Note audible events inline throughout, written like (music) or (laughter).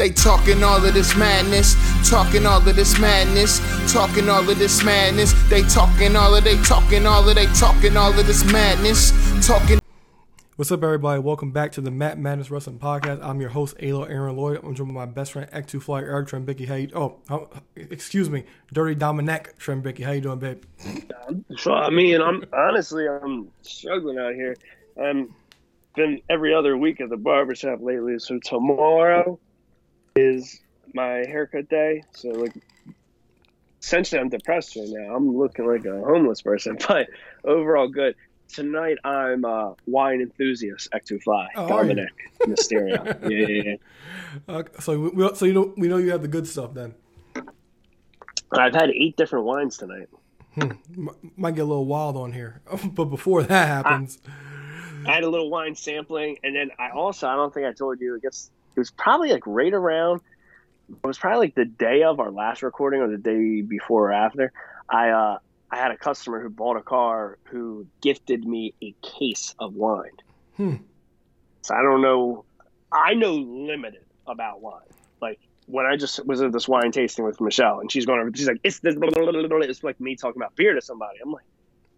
They talking all of this madness, talking all of this madness, talking all of this madness. They talking all of they talking all of they talking all of this madness, talking. What's up, everybody? Welcome back to the Mat Madness Wrestling Podcast. I'm your host, Alo Aaron Lloyd. I'm joined by my best friend, X2 Fly, Eric Trembicki. How you, oh, oh, excuse me, Dirty Dominic Trembicki. How you doing, babe? So I mean, I'm honestly I'm struggling out here. I'm been every other week at the barbershop lately. So tomorrow is my haircut day. So like, essentially, I'm depressed right now. I'm looking like a homeless person, (laughs) but overall good. Tonight I'm uh, wine enthusiast, Ecto Fly, Oh? Dominik Mysterio. (laughs) yeah, yeah, yeah. Uh, so, we, so you know, we know you have the good stuff. Then I've had eight different wines tonight. M- might get a little wild on here, (laughs) but before that happens, I had a little wine sampling, and then I also I don't think I told you. I guess it was probably like right around. It was probably like the day of our last recording, or the day before or after. I uh, I had a customer who bought a car who gifted me a case of wine. Hmm. So I don't know. I know limited about wine. Like when I just was at this wine tasting with Michelle, and she's going over, she's like, "It's this." Blah, blah, blah, blah, blah." It's like me talking about beer to somebody. I'm like,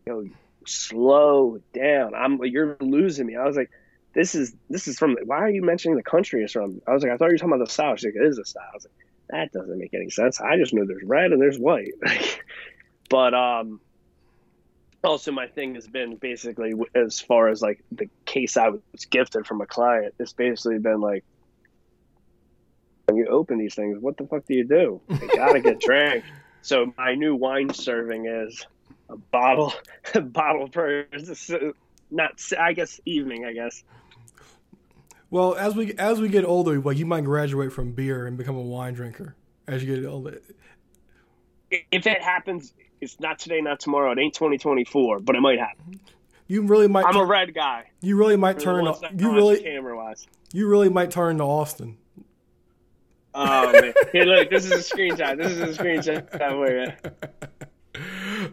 "Yo, slow down. I'm you're losing me. I was like, this is this is from why are you mentioning the country it's from? I was like, I thought you were talking about the style. She's like, it is a style. I was like, that doesn't make any sense. I just know there's red and there's white. (laughs) but um also my thing has been basically as far as like the case I was gifted from a client, it's basically been like when you open these things, what the fuck do you do? You gotta get (laughs) drank. So my new wine serving is a bottle, (laughs) a bottle per not I guess evening. I guess well, as we as we get older, like you might graduate from beer and become a wine drinker as you get older. if it happens, it's not today, not tomorrow. It ain't 2024, but it might happen. You really might. I'm a red guy. you really might turn. That You really, camera wise. you really might turn to Austin. Oh man! Hey, look, this is a screenshot. This is a screenshot.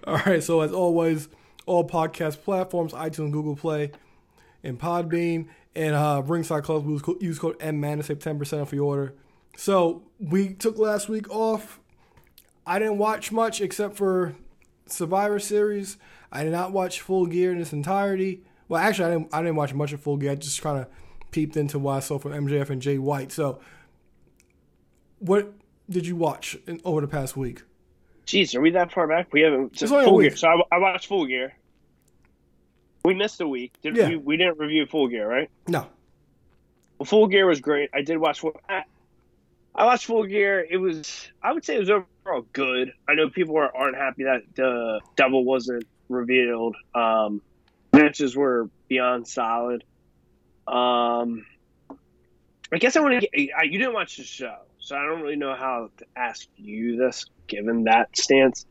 (laughs) All right. So as always, all podcast platforms: iTunes, Google Play, and Podbean, and uh, Ringside Club. Use code, use code MMAN to save ten percent off your order. So we took last week off. I didn't watch much except for Survivor Series. I did not watch Full Gear in its entirety. Well, actually, I didn't. I didn't watch much of Full Gear. I just kind of peeped into what I saw from MJF and Jay White. So, what did you watch in, over the past week? Jeez, are we that far back? We haven't. It's only a full week. gear. So I, I watched Full Gear. We missed a week. Did Yeah. we? We didn't review Full Gear, right? No. Well, Full Gear was great. I did watch. Full- I, I watched Full Gear. It was. I would say it was overall good. I know people are, aren't happy that the Devil wasn't revealed. Um, matches were beyond solid. Um, I guess I want to. get I, You didn't watch the show, so I don't really know how to ask you this, given that stance.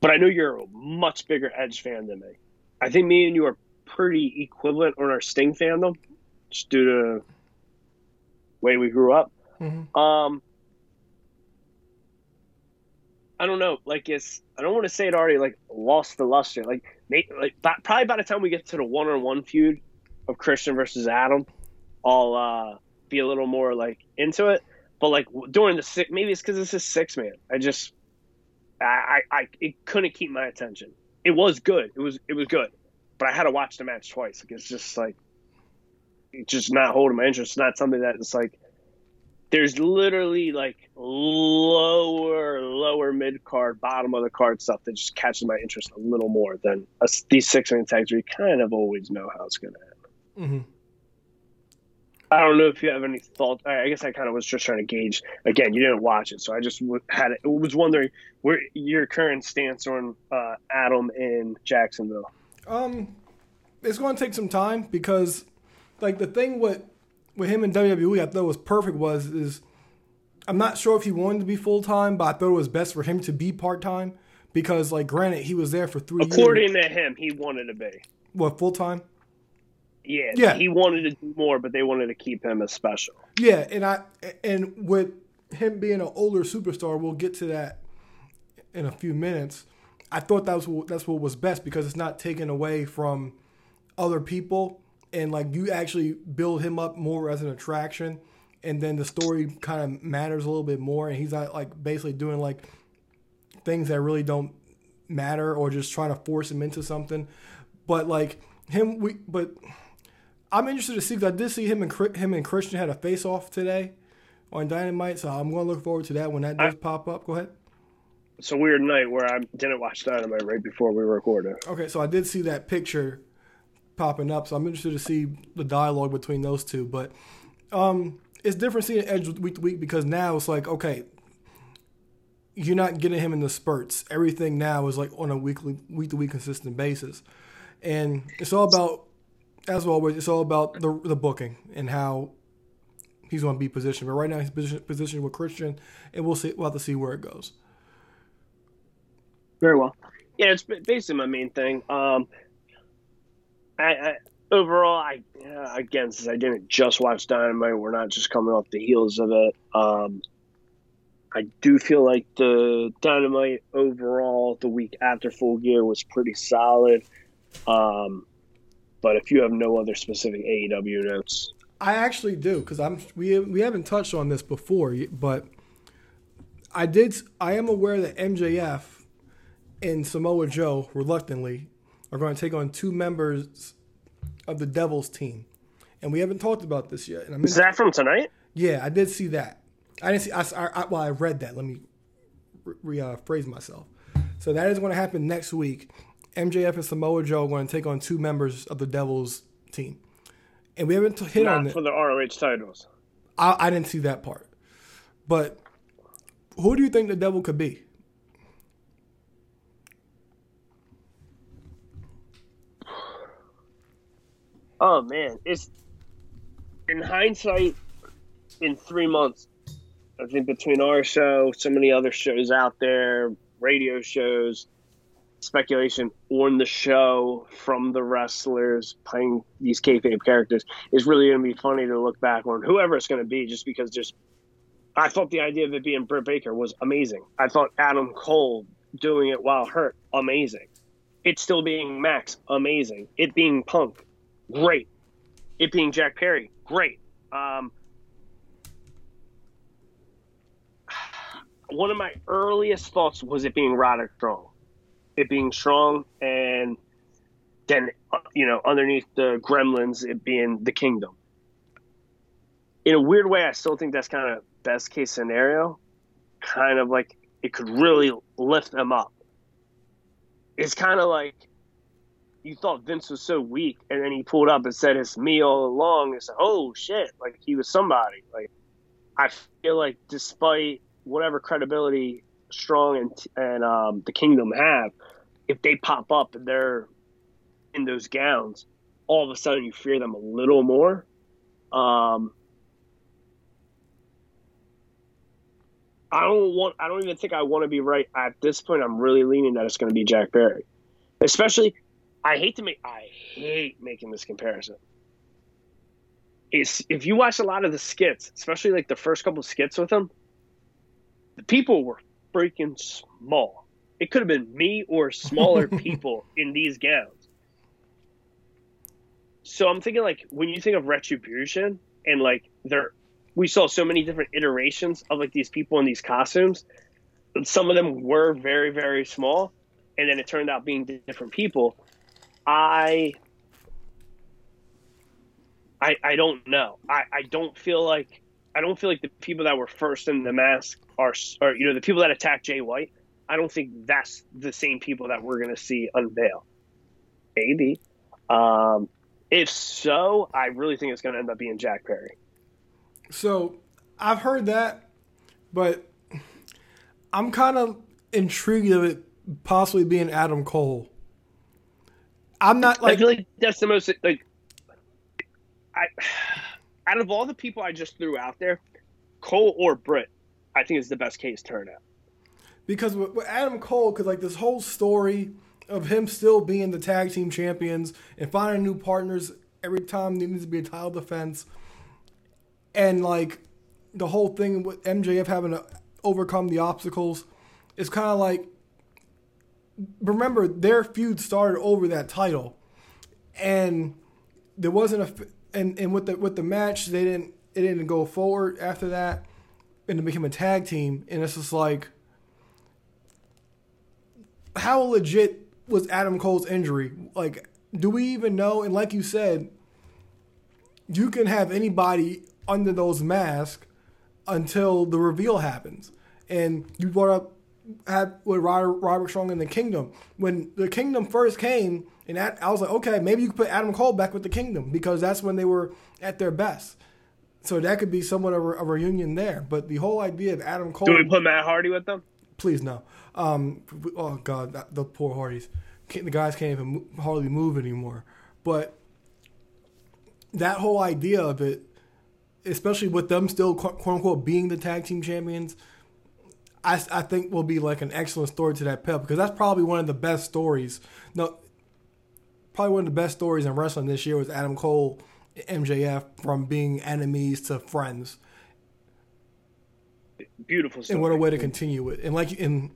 But I know you're a much bigger Edge fan than me. I think me and you are pretty equivalent on our Sting fandom, just due to the way we grew up. Mhm. Um, I don't know. Like it's, I don't want to say it already. Like lost the luster. Like, may, like by, probably by the time we get to the one-on-one feud of Christian versus Adam, I'll uh, be a little more like into it. But like during the six, maybe it's because it's a six man. I just, I, I, I, it couldn't keep my attention. It was good. It was, it was good. But I had to watch the match twice. Like it's just like, it's just not holding my interest. It's not something that it's like there's literally like lower lower mid card bottom of the card stuff that just catches my interest a little more than us these six man tags you kind of always know how it's going to end hmm i don't know if you have any thoughts i I guess i kind of was just trying to gauge again you didn't watch it so i just had it was wondering where your current stance on uh, adam in jacksonville Um, it's going to take some time because, like, the thing with with him in WWE, I thought was perfect was is I'm not sure if he wanted to be full time, but I thought it was best for him to be part time because, like, granted, he was there for three according years. to him he wanted to be What full time? Yeah, Yeah. he wanted to do more but they wanted to keep him as special Yeah, and I and with him being an older superstar, we'll get to that in a few minutes. I thought that was what, that's what was best because it's not taken away from other people, and like you actually build him up more as an attraction, and then the story kind of matters a little bit more, and he's not like basically doing like things that really don't matter or just trying to force him into something. But like him, we but I'm interested to see because I did see him and him and Christian had a face off today on Dynamite, so I'm going to look forward to that when that does I, pop up. Go ahead. It's a weird night where I didn't watch Dynamite right before we recorded. Okay, so I did see that picture popping up, so I'm interested to see the dialogue between those two. But um, it's different seeing Edge week to week because now it's like okay, you're not getting him in the spurts. Everything now is like on a weekly, week to week consistent basis, and it's all about as always, it's all about the the booking and how he's going to be positioned. But right now, he's positioned, positioned with Christian, and we'll see. We'll have to see where it goes. Very well. Yeah, it's basically my main thing. Um, I, I overall, I yeah, again, since I didn't just watch Dynamite, we're not just coming off the heels of it. Um, I do feel like the Dynamite overall, the week after Full Gear was pretty solid. Um, but if you have no other specific AEW notes, I actually do because I'm we we haven't touched on this before, but I did. I am aware that MJF and Samoa Joe reluctantly are going to take on two members of the Devils team, and we haven't talked about this yet. And I'm Is that from tonight? Yeah, I did see that. I didn't see. I, I well, I read that. Let me rephrase uh, myself. So that is going to happen next week. MJF and Samoa Joe are going to take on two members of the Devils team, and we haven't hit Not on it for the ROH titles. I, I didn't see that part, but who do you think the Devil could be? Oh man, it's in hindsight. In three months, I think between our show, so many other shows out there, radio shows, speculation on the show from the wrestlers playing these kayfabe characters is really going to be funny to look back on whoever it's going to be, just because just I thought the idea of it being Britt Baker was amazing. I thought Adam Cole doing it while hurt, amazing. It still being Max, amazing. It being Punk, great. It being Jack Perry, great. Um, (sighs) one of my earliest thoughts was it being Roderick Strong it being strong, and then you know underneath the gremlins it being the kingdom. In a weird way, I still think that's kind of best case scenario. Kind of like it could really lift them up. It's kind of like you thought Vince was so weak, and then he pulled up and said it's me all along. It's like, oh shit, like he was somebody. Like I feel like despite whatever credibility Strong and and um, the Kingdom have, if they pop up and they're in those gowns, all of a sudden you fear them a little more. Um, I don't want. I don't even think I want to be right at this point. I'm really leaning that it's going to be Jack Perry, especially. I hate to make. I hate making this comparison. Is if you watch a lot of the skits, especially like the first couple skits with him, the people were freaking small. It could have been me or smaller (laughs) people in these gowns. So I'm thinking like when you think of retribution and like there we saw so many different iterations of like these people in these costumes. Some of them were very, very small, and then it turned out being different people. I I, I don't know. I, I don't feel like I don't feel like the people that were first in the mask are, or you know, the people that attacked Jay White. I don't think that's the same people that we're going to see unveil. Maybe. Um, if so, I really think it's going to end up being Jack Perry. So I've heard that, but I'm kind of intrigued of it possibly being Adam Cole. I'm not like. I feel like that's the most like. I out of all the people I just threw out there, Cole or Britt, I think is the best case turnout. Because with, Adam Cole, because like this whole story of him still being the tag team champions and finding new partners every time there needs to be a title defense, and like the whole thing with MJF having to overcome the obstacles, it's kind of like remember their feud started over that title, and there wasn't a and and with the with the match they didn't it didn't go forward after that, and it became a tag team. And it's just like, how legit was Adam Cole's injury? Like, do we even know? And like you said, you can have anybody under those masks until the reveal happens. And you brought up had with Robert, Robert Strong in the Kingdom. When the Kingdom first came, and that, I was like, okay, maybe you could put Adam Cole back with the Kingdom because that's when they were at their best. So that could be somewhat of a, a reunion there. But the whole idea of Adam Cole. Do we put Matt Hardy with them? Please no. Um, oh God, that, the poor Hardys. The guys can't even hardly move anymore. But that whole idea of it, especially with them still quote unquote being the tag team champions, I, I think will be like an excellent story to that pep because that's probably one of the best stories. No, probably one of the best stories in wrestling this year was Adam Cole, MJF from being enemies to friends, Beautiful story. and what a way to continue it. And like in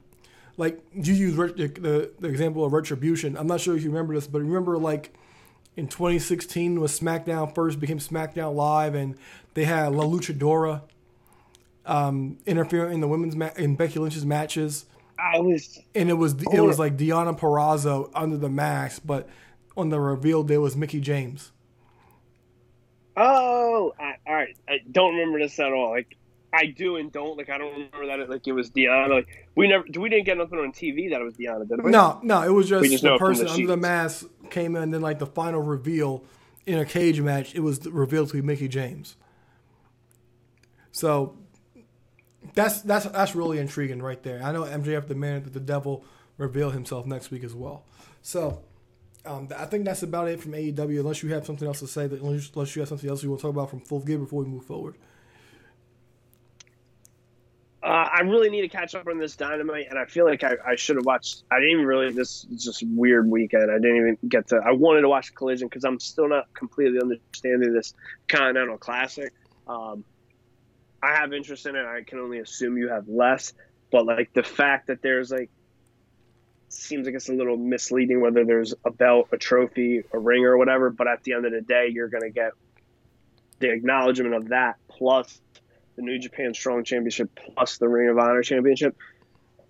like you use the, the the example of retribution. I'm not sure if you remember this, but remember like in 2016 when SmackDown first became SmackDown Live, and they had La Luchadora um, interfere in the women's ma- in Becky Lynch's matches. I was and it was it was like Deonna Purrazzo under the mask, but on the reveal there was Mickie James. Oh, I, all right. I don't remember this at all. Like I do and don't. Like I don't remember that. It, like it was Deonna. Like we never. We didn't get nothing on TV that it was Deonna, did we? No, no, it was just, just the from the person under the mask came in, and then like the final reveal in a cage match, it was revealed to be Mickie James. So that's that's that's really intriguing right there. I know MJF demanded that the devil reveal himself next week as well. So um, I think that's about it from AEW. Unless you have something else to say, that unless you have something else you want to talk about from Full Gear before we move forward. Uh, I really need to catch up on this Dynamite, and I feel like I, I should have watched. I didn't even really. This is just weird weekend. I didn't even get to. I wanted to watch Collision because I'm still not completely understanding this Continental Classic. Um, I have interest in it. I can only assume you have less, but like the fact that there's like seems like it's a little misleading whether there's a belt, a trophy, a ring, or whatever. But at the end of the day, you're going to get the acknowledgement of that plus the New Japan Strong Championship plus the Ring of Honor Championship.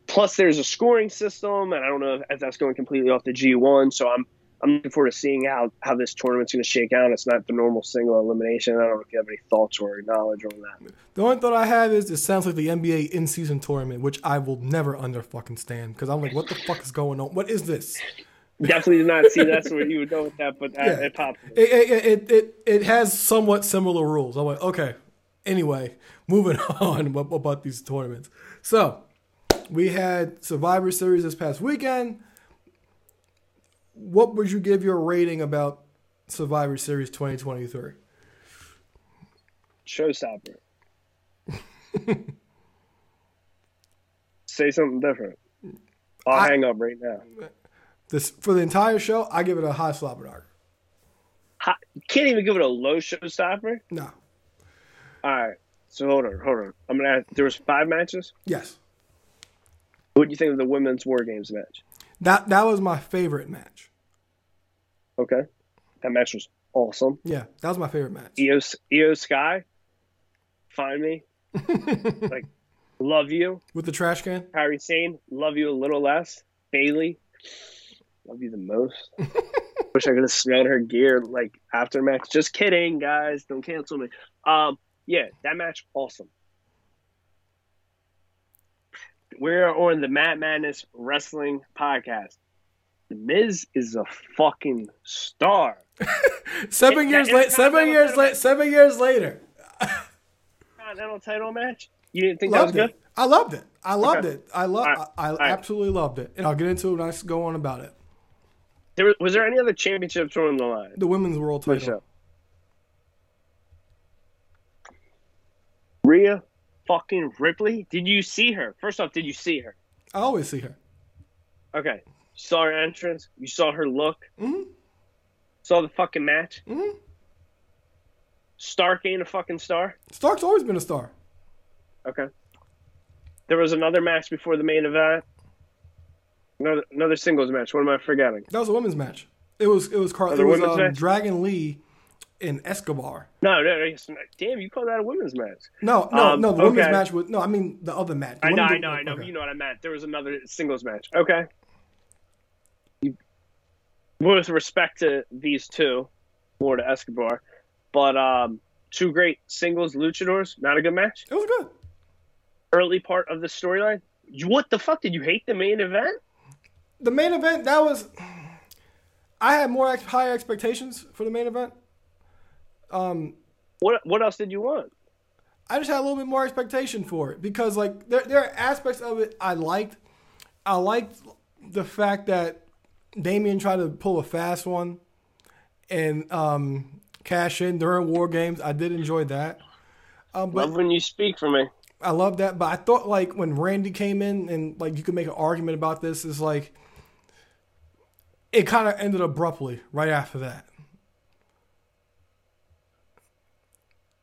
Plus, there's a scoring system, and I don't know if that's going completely off the G1. So I'm I'm looking forward to seeing how how this tournament's going to shake out. It's not the normal single elimination. I don't know if you have any thoughts or knowledge on that. The only thought I have is it sounds like the NBA in season tournament, which I will never under fucking stand because I'm like, what the fuck is going on? What is this? Definitely did not see that's where you would go with that, but uh, Yeah. it popped. It, it, it, it, it has somewhat similar rules. I'm like, okay. Anyway, moving (laughs) on about, about these tournaments. So, we had Survivor Series this past weekend. What would you give your rating about Survivor Series 2023? Showstopper. Say something different. I'll I- hang up right now. This for the entire show, I give it a high slobber you can't even give it a low showstopper. No. All right. So hold on, hold on. I'm gonna. Ask, there was five matches. Yes. What do you think of the women's War Games match? That that was my favorite match. Okay, that match was awesome. Yeah, that was my favorite match. Iyo, Iyo Sky, find me. (laughs) like, love you. With the trash can? Kairi Sane, love you a little less. Bayley, love you the most. (laughs) Wish I could have smelled her gear like after match. Just kidding, guys. Don't cancel me. Um, yeah, that match awesome. We're on the Mat Madness Wrestling Podcast. The Miz is a fucking star. (laughs) Seven It- years late. Seven years late. Seven years later. (laughs) Continental title match. You didn't think that was Loved good? it. I loved it. I loved Okay. it. I love. Right. I, I right. absolutely loved it, and I'll get into it when I go on about it. There was, was there any other championships on the line? The women's world title. Rhea fucking Ripley. Did you see her? First off, did you see her? I always see her. Okay. You saw her entrance. You saw her look. Mhm. Saw the fucking match. Mhm. Stark ain't a fucking star. Stark's always been a star. Okay. There was another match before the main event. Another, another singles match. What am I forgetting? That was a women's match. It was it was Car- it was um. Dragon Lee and Escobar. No, no, no, damn, you call that a women's match? No, no, Um, no. The women's match was no. I mean the other match. The I know, I know, I know. okay. You know what I meant. There was another singles match. Okay. With respect to these two, more to Escobar, but um, two great singles luchadors. Not a good match. It was good. Early part of the storyline. What the fuck did you hate the main event? The main event that was. I had more higher expectations for the main event. Um, What What else did you want? I just had a little bit more expectation for it because like there there are aspects of it I liked. I liked the fact that Damian tried to pull a fast one and um, cash in during war games. I did enjoy that. Um, but Love when you speak for me. I love that. But I thought like when Randy came in and like you could make an argument about this is like it kind of ended abruptly right after that.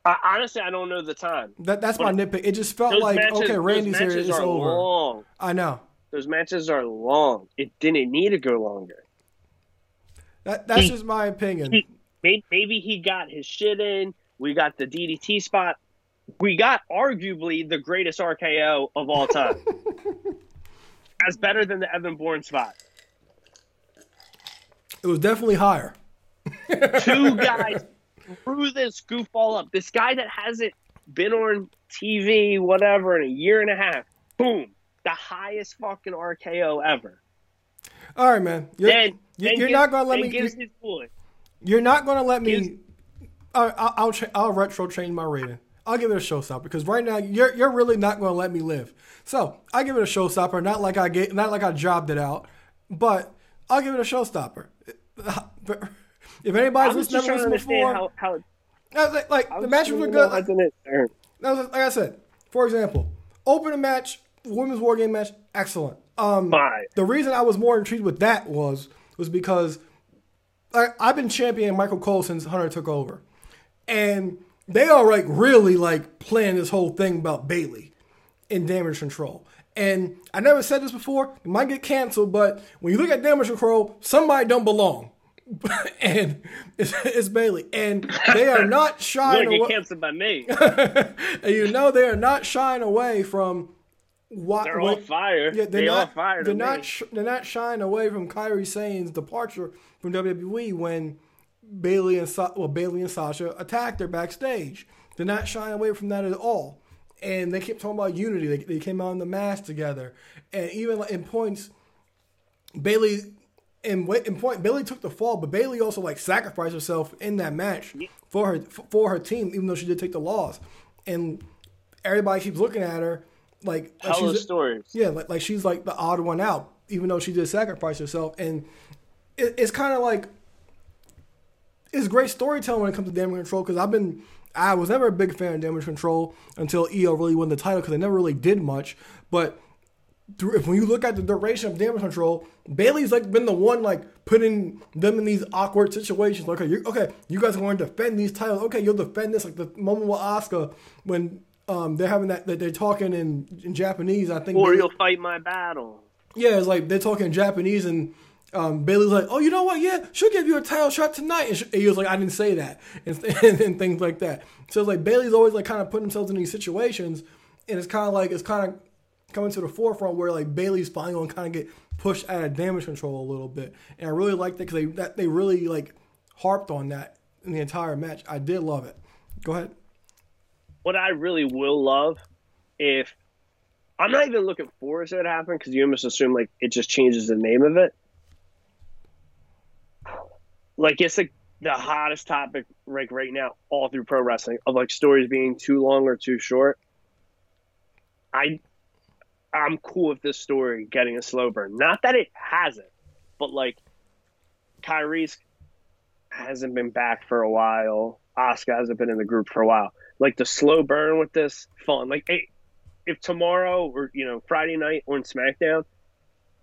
I, honestly, I don't know the time. That that's my nitpick. It just felt like matches, okay, Randy's here. It's over. long. I know. Those matches are long. It didn't need to go longer. That that's He- just my opinion. he, may- maybe he got his shit in. We got the DDT spot. We got arguably the greatest RKO of all time. (laughs) That's better than the Evan Bourne spot. It was definitely higher. (laughs) Two (laughs) guys threw this goofball up. This guy that hasn't been on TV, whatever, in a year and a half. Boom. The highest fucking RKO ever. All right, man. You're, Then, you- gives- not gonna let me. gives You're, his boy. you're not gonna let gives- me. I- I'll I'll, cha- I'll retro change my rating. I'll give it a showstopper because right now you're you're really not gonna let me live. So I give it a showstopper. Not like I get, not like I jobbed it out, but I'll give it a showstopper. If anybody's listening, to understand before, how, how like, like the matches were good. Like, didn't it- that was, like I said, for example, open a match, women's war game match, excellent. Um, Fine. the reason I was more intrigued with that was was because I, I've been championing Michael Cole since Hunter took over, and they are like really like planning this whole thing about Bayley and damage control. And I never said this before; it might get canceled, but when you look at damage control, somebody don't belong. (laughs) and it's, it's Bayley, and they are not (laughs) You're shying away get canceled by me. (laughs) and you know they are not shying away from what They're all fire. Yeah, they're they not. all fire. they're not. Sh- they're not shying away from Kairi Sane's departure from WWE when Bayley and Sa- well Bayley and Sasha attacked her backstage. They're not shying away from that at all. And they kept talking about unity. They, they came out in the mask together, and even in points, Bayley. In, wa- in point, Bayley took the fall, but Bayley also like sacrificed herself in that match for her for her team, even though she did take the loss. And everybody keeps looking at her like, like Hella she's stories. yeah, like, like she's like the odd one out, even though she did sacrifice herself. And it, it's kind of like it's great storytelling when it comes to damage control because I've been I was never a big fan of damage control until Iyo really won the title because they never really did much. But through, if when you look at the duration of damage control, Bayley's like been the one like putting them in these awkward situations. Like, okay, you okay, you guys are going to defend these titles. Okay, you'll defend this. Like the moment with Asuka when um, they're having that, that they're talking in, in Japanese. I think Or you'll fight my battle. yeah, it's like they're talking in Japanese, and um, Bayley's like, "Oh, you know what? Yeah, she'll give you a title shot tonight." And, sh- and he was like, "I didn't say that," and, (laughs) and, and things like that. So it's like Bayley's always like kind of putting themselves in these situations, and it's kind of like it's kind of coming to the forefront where like Bayley's finally going to kind of get pushed out of damage control a little bit, and I really liked it because they that they really like harped on that in the entire match. I did love it. Go ahead. What I really will love if I'm not even looking to it happen because you almost assume like it just changes the name of it. Like it's like the hottest topic like right now all through pro wrestling of like stories being too long or too short. I I'm cool with this story getting a slow burn. Not that it hasn't, but like Kairi's hasn't been back for a while. Asuka hasn't been in the group for a while. Like the slow burn with this fun. Like hey, if tomorrow or you know Friday night on SmackDown,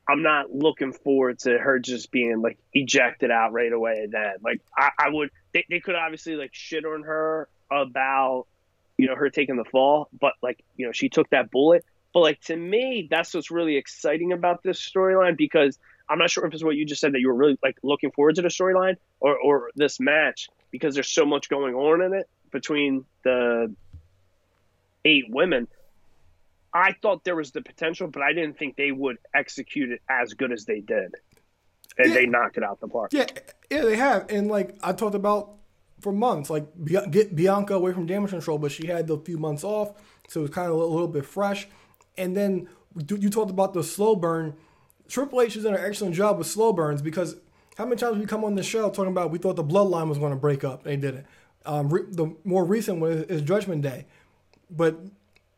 I'm not looking forward to her just being like ejected out right away. Then like I, I would they, they could obviously like shit on her about you know her taking the fall, but like you know she took that bullet. But like to me, that's what's really exciting about this storyline because I'm not sure if it's what you just said that you were really like looking forward to the storyline or or this match. because there's so much going on in it between the eight women. I thought there was the potential, but I didn't think they would execute it as good as they did. And Yeah. they knocked it out the park. Yeah, yeah, they have, and like I talked about for months, like get Bianca away from damage control, but she had the few months off, so it was kind of a little bit fresh. And then you talked about the slow burn. Triple H has done an excellent job with slow burns because how many times we come on the show talking about we thought the bloodline was going to break up, they didn't. Um, re- the more recent one is Judgment Day, but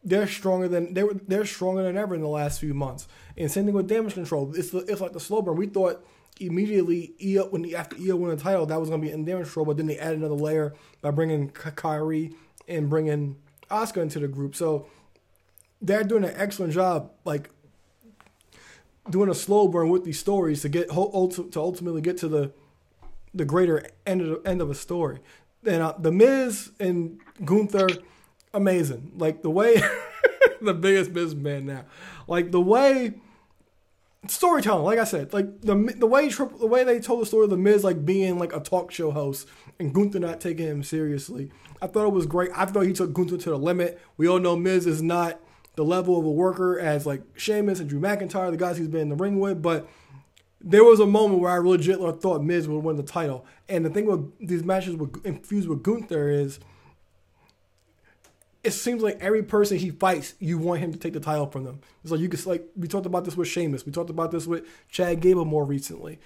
they're stronger than they were. They're stronger than ever in the last few months. And same thing with damage control. It's the, it's like the slow burn. We thought immediately Iyo when after Iyo won the title that was going to be in damage control, but then they added another layer by bringing Ky- Kairi and bringing Asuka into the group. So they're doing an excellent job, like doing a slow burn with these stories to get to ultimately get to the the greater end of the end of a story. And uh, the Miz and Gunther, amazing. Like the way (laughs) the biggest Miz man now, like the way storytelling. Like I said, like the the way the way they told the story of the Miz, like being like a talk show host and Gunther not taking him seriously. I thought it was great. I thought he took Gunther to the limit. We all know Miz is not the level of a worker as like Sheamus and Drew McIntyre, the guys he's been in the ring with, but there was a moment where I legit thought Miz would win the title. And the thing with these matches with infused with Gunther is it seems like every person he fights, you want him to take the title from them. It's like you could like we talked about this with Sheamus, we talked about this with Chad Gable more recently,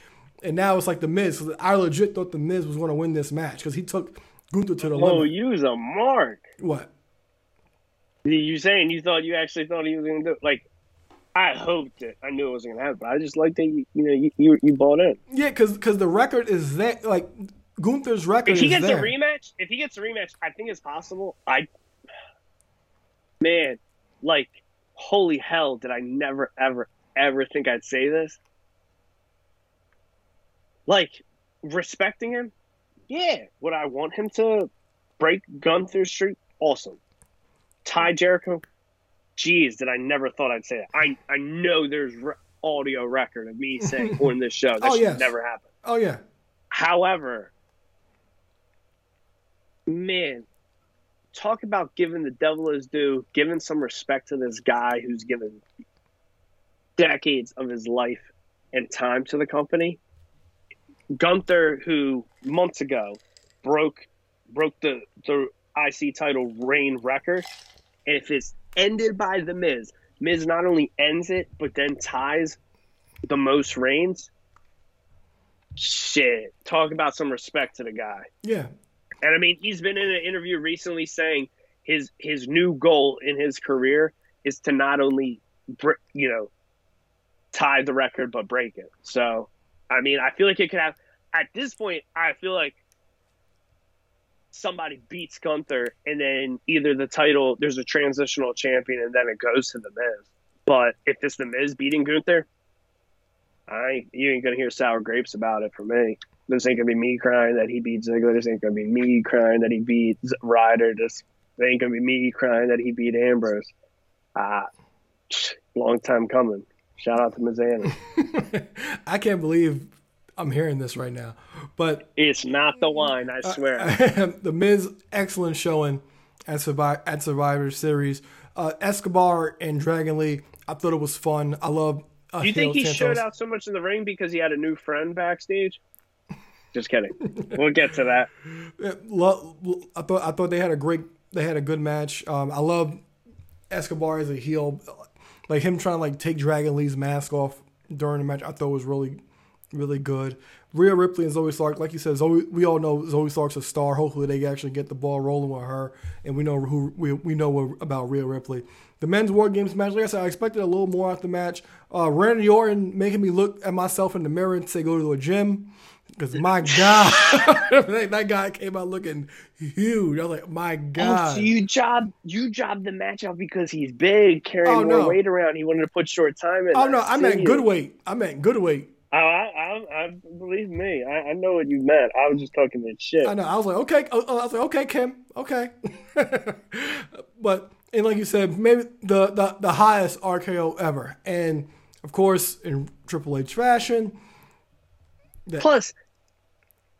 and now it's like the Miz. So I legit thought the Miz was going to win this match because he took Gunther to the Oh, limit. use a mark. What? You saying you thought you actually thought he was going to do? Like, I hoped it. I knew it wasn't going to happen. But I just like that you, you know you, you you bought in. Yeah, because because the record is that like Gunther's record If he is gets there. a rematch, if he gets a rematch, I think it's possible. I, man, like, holy hell, did I never, ever, ever think I'd say this? Like, respecting him, yeah. Would I want him to break Gunther's streak? Awesome. Ty Jericho, geez, did I never thought I'd say that. I I know there's re- audio record of me saying (laughs) on this show that Oh, should yes. never happen. oh yeah, However, man, talk about giving the devil his due, giving some respect to this guy who's given decades of his life and time to the company. Gunther, who months ago broke broke the the IC title reign record, and if it's ended by the Miz, Miz not only ends it but then ties the most reigns. Shit, talk about some respect to the guy. yeah. And I mean, he's been in an interview recently saying his his new goal in his career is to not only you know tie the record but break it. So, I mean, I feel like it could have at this point. I feel like somebody beats Gunther, and then either the title there's a transitional champion, and then it goes to the Miz. But if it's the Miz beating Gunther, I you ain't gonna hear sour grapes about it from me. This ain't gonna be me crying that he beat Ziggler. This ain't gonna be me crying that he beat Ryder. This ain't gonna be me crying that he beat Ambrose. Ah, long time coming. Shout out to Mizanin. (laughs) I can't believe I'm hearing this right now, but It's not the wine, I swear. (laughs) the Miz excellent showing at Survivor, at Survivor Series. Uh, Escobar and Dragon Lee, I thought it was fun. I love. Uh, Do you think he showed out so much in the ring because he had a new friend backstage? Just kidding. We'll get to that. (laughs) Yeah, lo- lo- I thought I thought they had a great they had a good match. Um, I love Escobar as a heel, like him trying to like take Dragon Lee's mask off during the match. I thought was really really good. Rhea Ripley and Zoey Stark, like you said, Zoey, we all know Zoey Stark's a star. Hopefully, they actually get the ball rolling with her, and we know who we, we know about Rhea Ripley. The men's War Games match, like I said, I expected a little more out the match. Uh, Randy Orton making me look at myself in the mirror and say, "Go to a gym." Because my (laughs) God, (laughs) that guy came out looking huge. I was like, my God. Oh, so you job you jobbed the match out because he's big, carrying Oh, more no. weight around. He wanted to put short time in. oh no, I meant good weight. I meant good weight. Oh, I, I, I believe me. I, I know what you meant. I was just talking that shit. I know. I was like, okay. Oh, oh, I was like, okay, Kim, okay. (laughs) but and like you said, maybe the, the the highest RKO ever, and of course in Triple H fashion. Plus,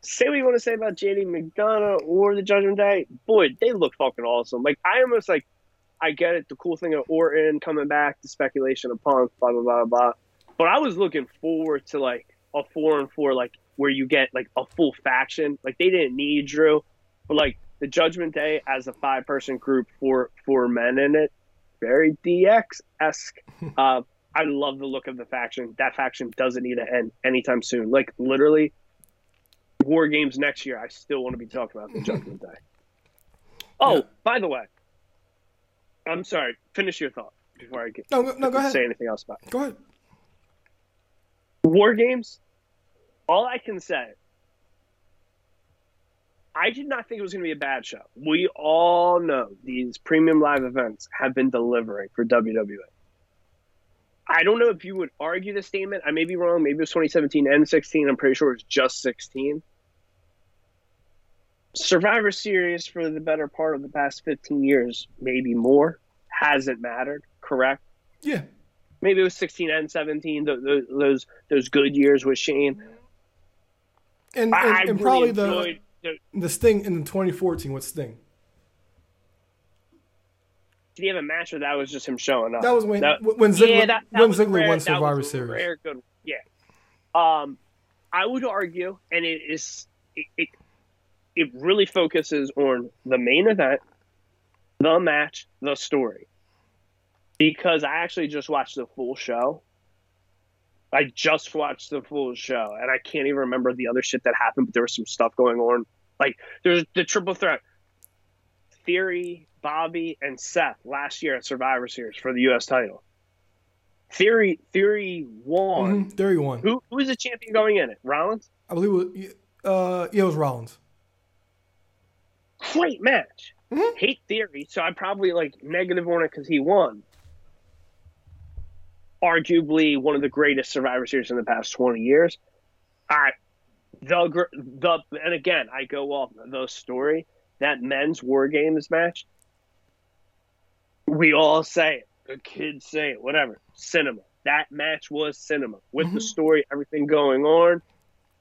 say what you want to say about JD McDonagh or the Judgment Day, boy, they look fucking awesome. Like I almost like I get it, the cool thing of Orton coming back, the speculation of Punk, blah blah blah blah. But I was looking forward to like a four and four, like where you get like a full faction. Like they didn't need Drew, but like the Judgment Day as a five person group for four men in it, very DX esque. (laughs) uh, I love the look of the faction. That faction doesn't need to end anytime soon. Like literally, War Games next year. I still want to be talking about the Judgment Day. (laughs) Oh, Yeah. by the way, I'm sorry. Finish your thought before I get No, no, go ahead. say anything else about it. Go ahead. War Games. All I can say, I did not think it was going to be a bad show. We all know these premium live events have been delivering for WWE. I don't know if you would argue the statement. I may be wrong. Maybe it was 2017 and 16. I'm pretty sure it was just 16. Survivor Series for the better part of the past 15 years, maybe more, hasn't mattered. Correct? Yeah. Maybe it was 16 and 17 th- th- those those good years with Shane. And, and, and really probably the the, the Sting in 2014 with Sting. did he have a match or that was just him showing up? That was when That- when Ziggler, yeah, that, that when Ziggler rare- won Survivor Series. rare good yeah. Um I would argue and it is it, it it really focuses on the main event the match the story because I actually just watched the full show I just watched the full show and I can't even remember the other shit that happened, but there was some stuff going on. Like there's the triple threat. Theory, Bobby, and Seth last year at Survivor Series for the US title. Theory Theory won. Mhm, There you won. Who who was the champion going in it? Rollins? I believe it was, uh, yeah, it was Rollins. Great match. Mhm. Hate Theory, so I probably like negative on it because he won. Arguably one of the greatest Survivor Series in the past twenty years. I the the and again I go off the story that men's War Games match. We all say it. The kids say it. Whatever. Cinema. That match was cinema with the Mhm. story, everything going on.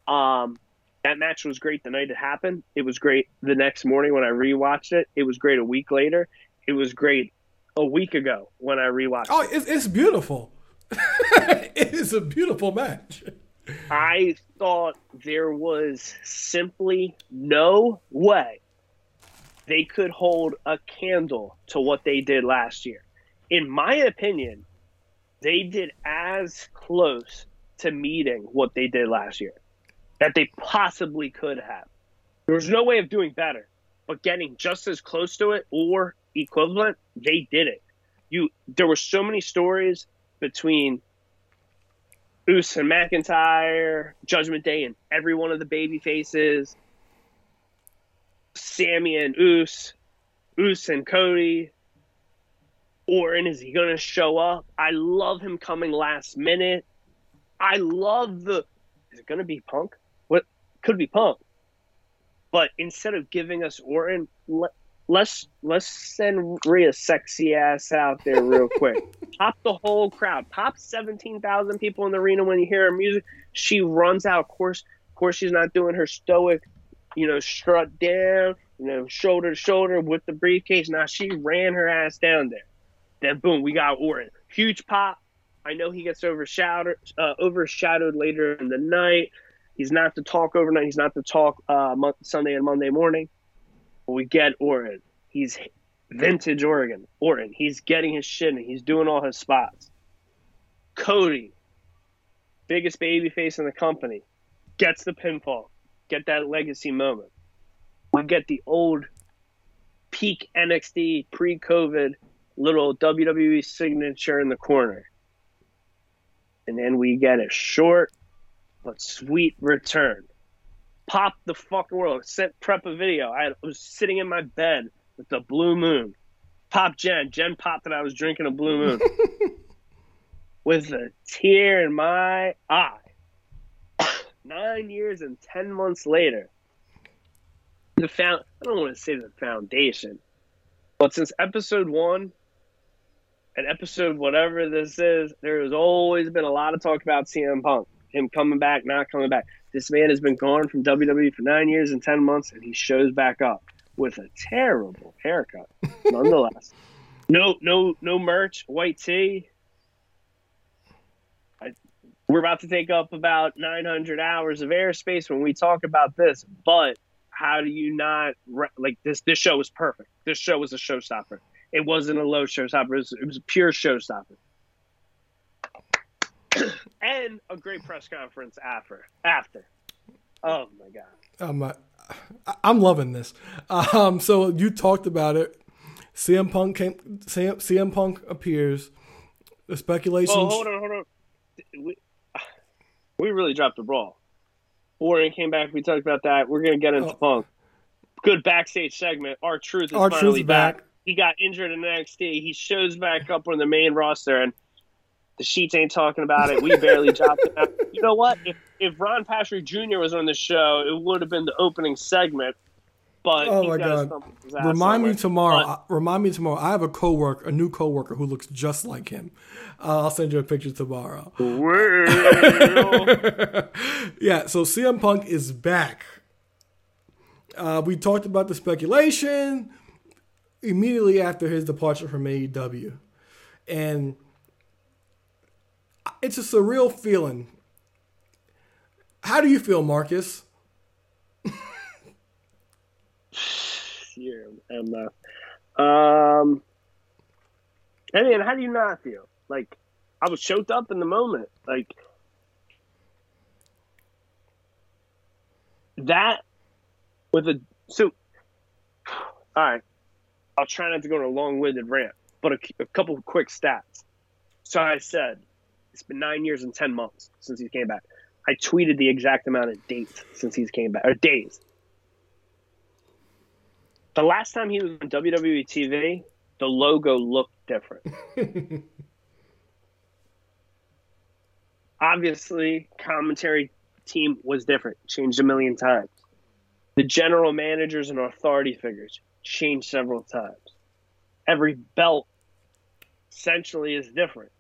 Um, that match was great the night it happened. It was great the next morning when I rewatched it. It was great a week later. It was great a week ago when I rewatched Oh, it. it's, it's beautiful. (laughs) it is a beautiful match. I thought there was simply no way they could hold a candle to what they did last year. In my opinion, they did as close to meeting what they did last year that they possibly could have. There was no way of doing better, but getting just as close to it or equivalent, they did it. You there were so many stories between Oos and McIntyre, Judgment Day, and every one of the baby faces. Sammy and Oos, Oos and Cody. Orton, is he going to show up? I love him coming last minute. I love the. Is it going to be Punk? What could be Punk? But instead of giving us Orton, let, let's let's send Rhea sexy ass out there real (laughs) quick. Pop the whole crowd. Pop seventeen thousand people in the arena when you hear her music. She runs out. Of course, of course, she's not doing her stoic, you know, strut down, you know, shoulder to shoulder with the briefcase. Now she ran her ass down there. Then boom, we got Orton. Huge pop. I know he gets overshadowed, uh, overshadowed later in the night. He's not to talk overnight. He's not to talk uh, Sunday and Monday morning. We get Orton. He's vintage Oregon. Orton. He's getting his shit and he's doing all his spots. Cody, biggest baby face in the company, gets the pinfall. Get that legacy moment. We get the old peak NXT pre COVID little WWE signature in the corner. And then we get a short but sweet return. Pop the fucking world. Sent prep a video. I was sitting in my bed with the blue moon. Pop Jen. Jen popped that I was drinking a blue moon. (laughs) with a tear in my eye. (coughs) Nine years and ten months later, the found I don't want to say the foundation, but since episode one and episode whatever this is, there has always been a lot of talk about CM Punk, him coming back, not coming back. This man has been gone from WWE for nine years and ten months, and he shows back up with a terrible haircut, (laughs) nonetheless. no, no, no merch, white tee. I, we're about to take up about 900 hours of airspace when we talk about this, but how do you not like this? This show was perfect. This show was a showstopper. It wasn't a low showstopper. It was, it was a pure showstopper. (coughs) and a great press conference after. After. Oh my god. Um, I'm loving this. Um, so you talked about it. CM Punk came. CM, CM Punk appears. The speculation. Oh, hold on, hold on. We, we really dropped the ball. Orton came back. We talked about that. We're gonna get into oh. Punk. Good backstage segment. R-Truth is Our finally back. back. He got injured in NXT. He shows back up on the main roster, and the sheets ain't talking about it. We barely dropped it. (laughs) You know what? If if Ron Patrick Jr. was on the show, it would have been the opening segment. But oh my god! Remind me tomorrow. But, remind me tomorrow. I have a coworker, a new coworker who looks just like him. Uh, I'll send you a picture tomorrow. (laughs) yeah. So CM Punk is back. Uh, we talked about the speculation immediately after his departure from AEW, and it's a surreal feeling. How do you feel, Marcus? yeah, uh, um, I mean, how do you not feel? Like, I was choked up in the moment. Like, that with a so. All right, I'll try not to go on a long-winded rant, but a, a couple quick stats. So I said it's been nine years and ten months since he came back. I tweeted the exact amount of dates since he's came back or days. The last time he was on WWE TV, the logo looked different. (laughs) Obviously, commentary team was different, changed a million times. The general managers and authority figures changed several times. Every belt essentially is different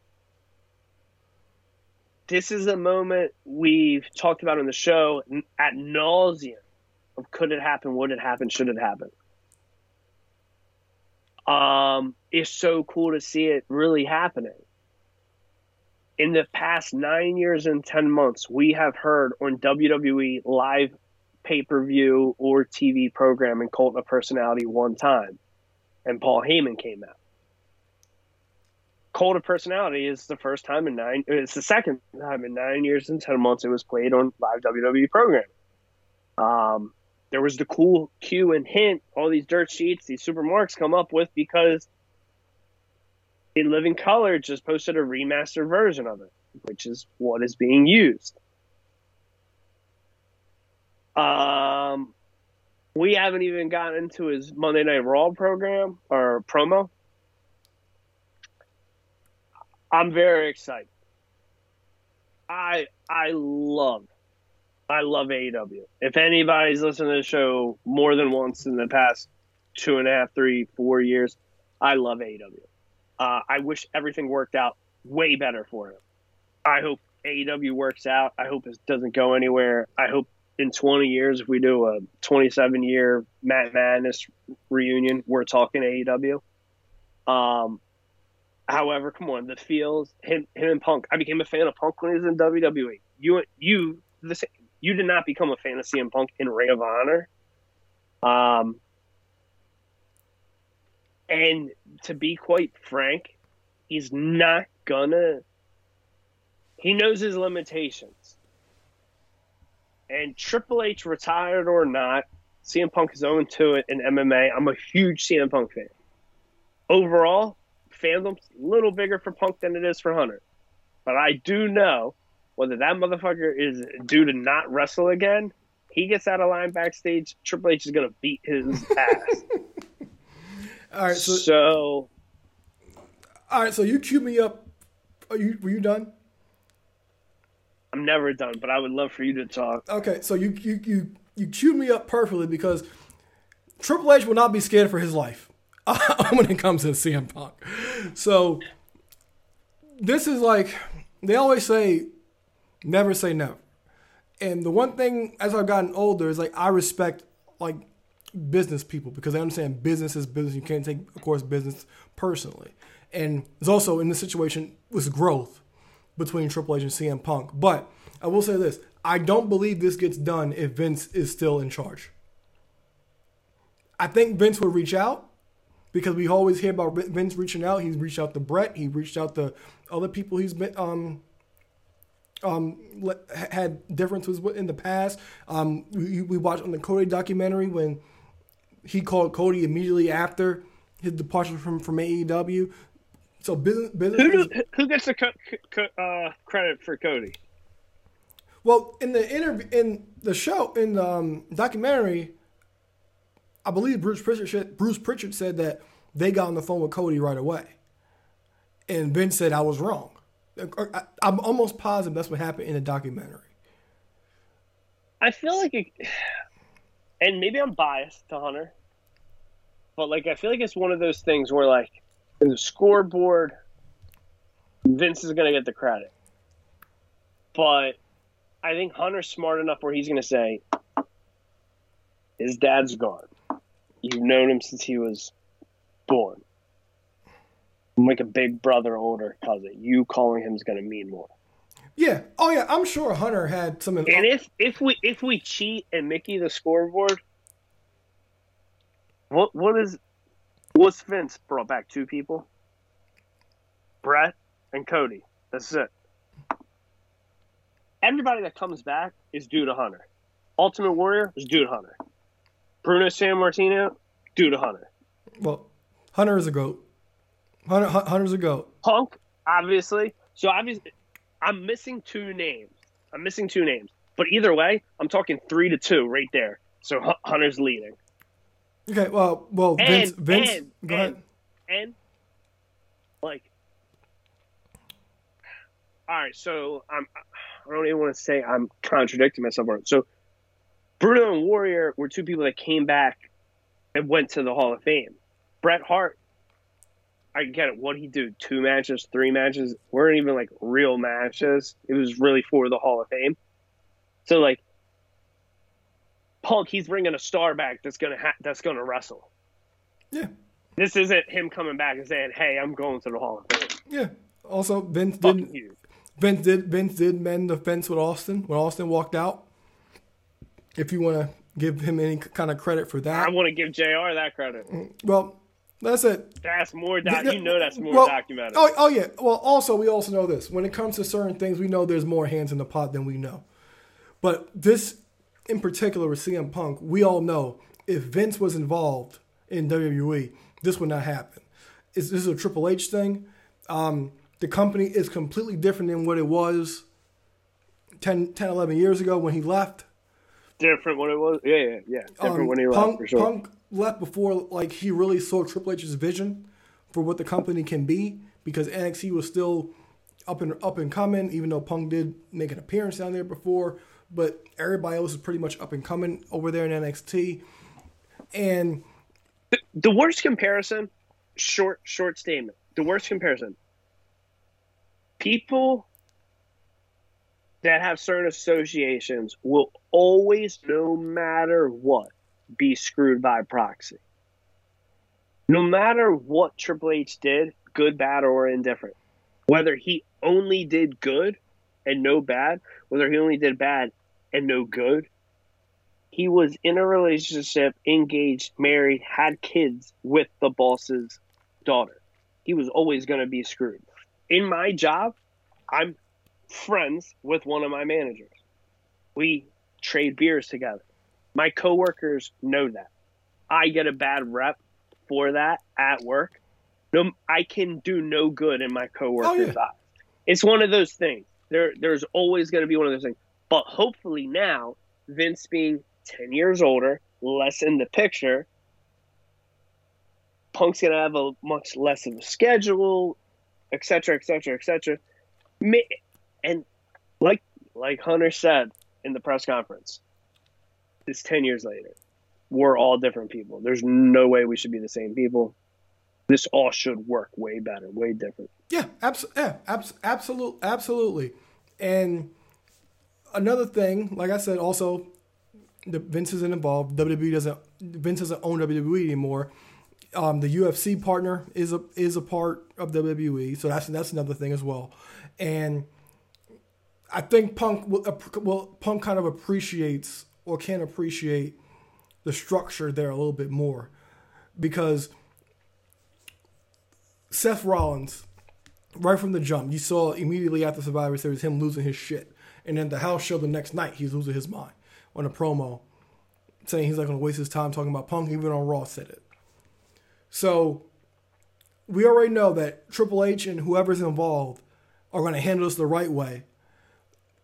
this is a moment we've talked about on the show at nauseum of could it happen, would it happen, should it happen. Um, it's so cool to see it really happening. In the past nine years and 10 months, we have heard on WWE live pay per view or TV programming Cult of Personality one time, and Paul Heyman came out. Cult of Personality is the first time in nine. It's the second time in nine years and ten months it was played on live WWE programming. Um, there was the cool cue and hint. All these dirt sheets, these super marks come up with because in Living Color just posted a remastered version of it, which is what is being used. Um, we haven't even gotten into his Monday Night Raw program or promo. I'm very excited. I I love I love AEW. If anybody's listened to the show more than once in the past two and a half, three, four years, I love AEW. Uh, I wish everything worked out way better for him. I hope AEW works out. I hope it doesn't go anywhere. I hope in 20 years, if we do a 27 year Mat Madness reunion, we're talking AEW. Um, However, come on, the feels him him and Punk. I became a fan of Punk when he was in WWE. You you the you did not become a fan of CM Punk in Ring of Honor. Um, and to be quite frank, he's not gonna. He knows his limitations. And Triple H retired or not, CM Punk is own to it in MMA. I'm a huge CM Punk fan. Overall, fandom's a little bigger for Punk than it is for Hunter. But I do know whether that motherfucker is due to not wrestle again, he gets out of line backstage, Triple H is gonna beat his (laughs) ass. all right, so, so all right, so you cue me up. Are you were you done? I'm never done, but I would love for you to talk. Okay, so you you you you queued me up perfectly because Triple H will not be scared for his life. (laughs) when it comes to CM Punk. So this is like they always say, never say never. And the one thing as I've gotten older is like I respect like business people because I understand business is business. You can't take, of course, business personally. And there's also in this situation was growth between Triple H and CM Punk. But I will say this: I don't believe this gets done if Vince is still in charge. I think Vince would reach out because we always hear about Vince reaching out. He's reached out to Bret. He reached out to other people he's been um um had differences with in the past. Um, we, we watched on the Cody documentary when he called Cody immediately after his departure from from AEW. So business, business who, do, who gets the co- co- uh, credit for Cody? Well, in the interview, in the show, in the um, documentary, I believe Bruce Pritchard, Bruce Pritchard said that they got on the phone with Cody right away, and Ben said I was wrong. I'm almost positive that's what happened in the documentary. I feel like, it, and maybe I'm biased to Hunter, but like I feel like it's one of those things where like in the scoreboard, Vince is gonna get the credit, but I think Hunter's smart enough where he's gonna say his dad's gone. You've known him since he was born. I'm like a big brother, older cousin. You calling him is going to mean more. Yeah. Oh yeah. I'm sure Hunter had some. And if if we if we cheat and Mickey the scoreboard, what what is what's Vince brought back two people? Bret and Cody. That's it. Everybody that comes back is due to Hunter. Ultimate Warrior is due to Hunter. Bruno Sammartino, due to Hunter. Well, Hunter is a goat. Hunter, Hunter's a goat. Punk, obviously. So obviously, I'm missing two names. I'm missing two names. But either way, I'm talking three to two right there. So Hunter's leading. Okay. Well, well, Vince. And, Vince. And, go and, ahead. And like, all right. So I'm. I don't even want to say I'm contradicting myself. So Bruno and Warrior were two people that came back and went to the Hall of Fame. Bret Hart, I get it. What he do? Two matches, three matches weren't even like real matches. It was really for the Hall of Fame. So like, Punk, he's bringing a star back that's gonna ha- that's gonna wrestle. Yeah. This isn't him coming back and saying, "Hey, I'm going to the Hall of Fame." Yeah. Also, Vince didn't. Vince did. Vince did mend the fence with Austin when Austin walked out if you want to give him any kind of credit for that. I want to give Jr. that credit. Well, that's it. That's more. Doc- you know, that's more well, documented. Oh, oh yeah. Well, also we also know this. When it comes to certain things, we know there's more hands in the pot than we know. But this, in particular, with CM Punk, we all know if Vince was involved in WWE, this would not happen. It's, this is a Triple H thing. Um, the company is completely different than what it was 10, 10, 11 years ago when he left different when it was. Yeah, yeah, yeah. Different um, when he Punk, left for sure. Punk left before like he really saw Triple H's vision for what the company can be because NXT was still up and up and coming, even though Punk did make an appearance down there before. But everybody else is pretty much up and coming over there in NXT. And the, the worst comparison, short short statement. The worst comparison. People that have certain associations will always, no matter what, be screwed by proxy. No matter what Triple H did, good, bad, or indifferent, whether he only did good and no bad, whether he only did bad and no good, he was in a relationship, engaged, married, had kids with the boss's daughter. He was always going to be screwed. In my job, I'm friends with one of my managers. We trade beers together. My coworkers know that. I get a bad rep for that at work. No, I can do no good in my coworkers' oh, yeah. eyes. It's one of those things. There, there's always going to be one of those things. But hopefully now, Vince being ten years older, less in the picture, Punk's going to have a much less of a schedule, etc., etc., etc and like like Hunter said in the press conference, it's ten years later. We're all different people. There's no way we should be the same people. This all should work way better, way different. Yeah, abs- yeah abs- absolutely, absolutely. And another thing, like I said, also the Vince isn't involved. WWE doesn't Vince doesn't own WWE anymore. Um, the UFC partner is a is a part of WWE, so that's that's another thing as well. And I think Punk will, Punk kind of appreciates or can appreciate the structure there a little bit more because Seth Rollins, right from the jump, you saw immediately after Survivor Series him losing his shit, and then the house show the next night he's losing his mind on a promo, saying he's not going to waste his time talking about Punk. Even on Raw said it. So we already know that Triple H and whoever's involved are going to handle this the right way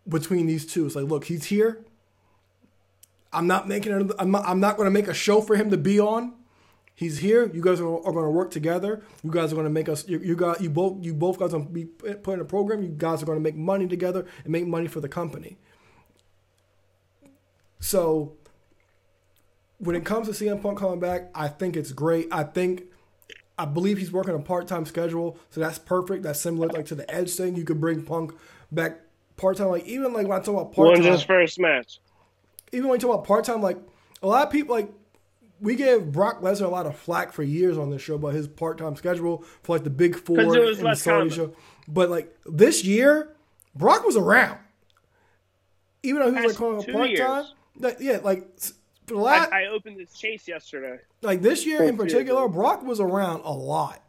between these two. It's like, look, he's here. I'm not making it. I'm not, I'm not going to make a show for him to be on. He's here. You guys are, are going to work together. You guys are going to make us. You, you got you both. You both guys are going to be put in a program. You guys are going to make money together and make money for the company. So when it comes to CM Punk coming back, I think it's great. I think I believe he's working a part time schedule, so that's perfect. That's similar like to the Edge thing. You could bring Punk back part time. Like even like when I talk about part time, When's his first match? even when you talk about part time, like a lot of people like we gave Brock Lesnar a lot of flack for years on this show about his part time schedule for like the Big Four and the Saudi show. But like this year, Brock was around, even though he was like calling it part time. Like, yeah, like for the last, I opened this chase yesterday. like this year in particular. Brock was around a lot.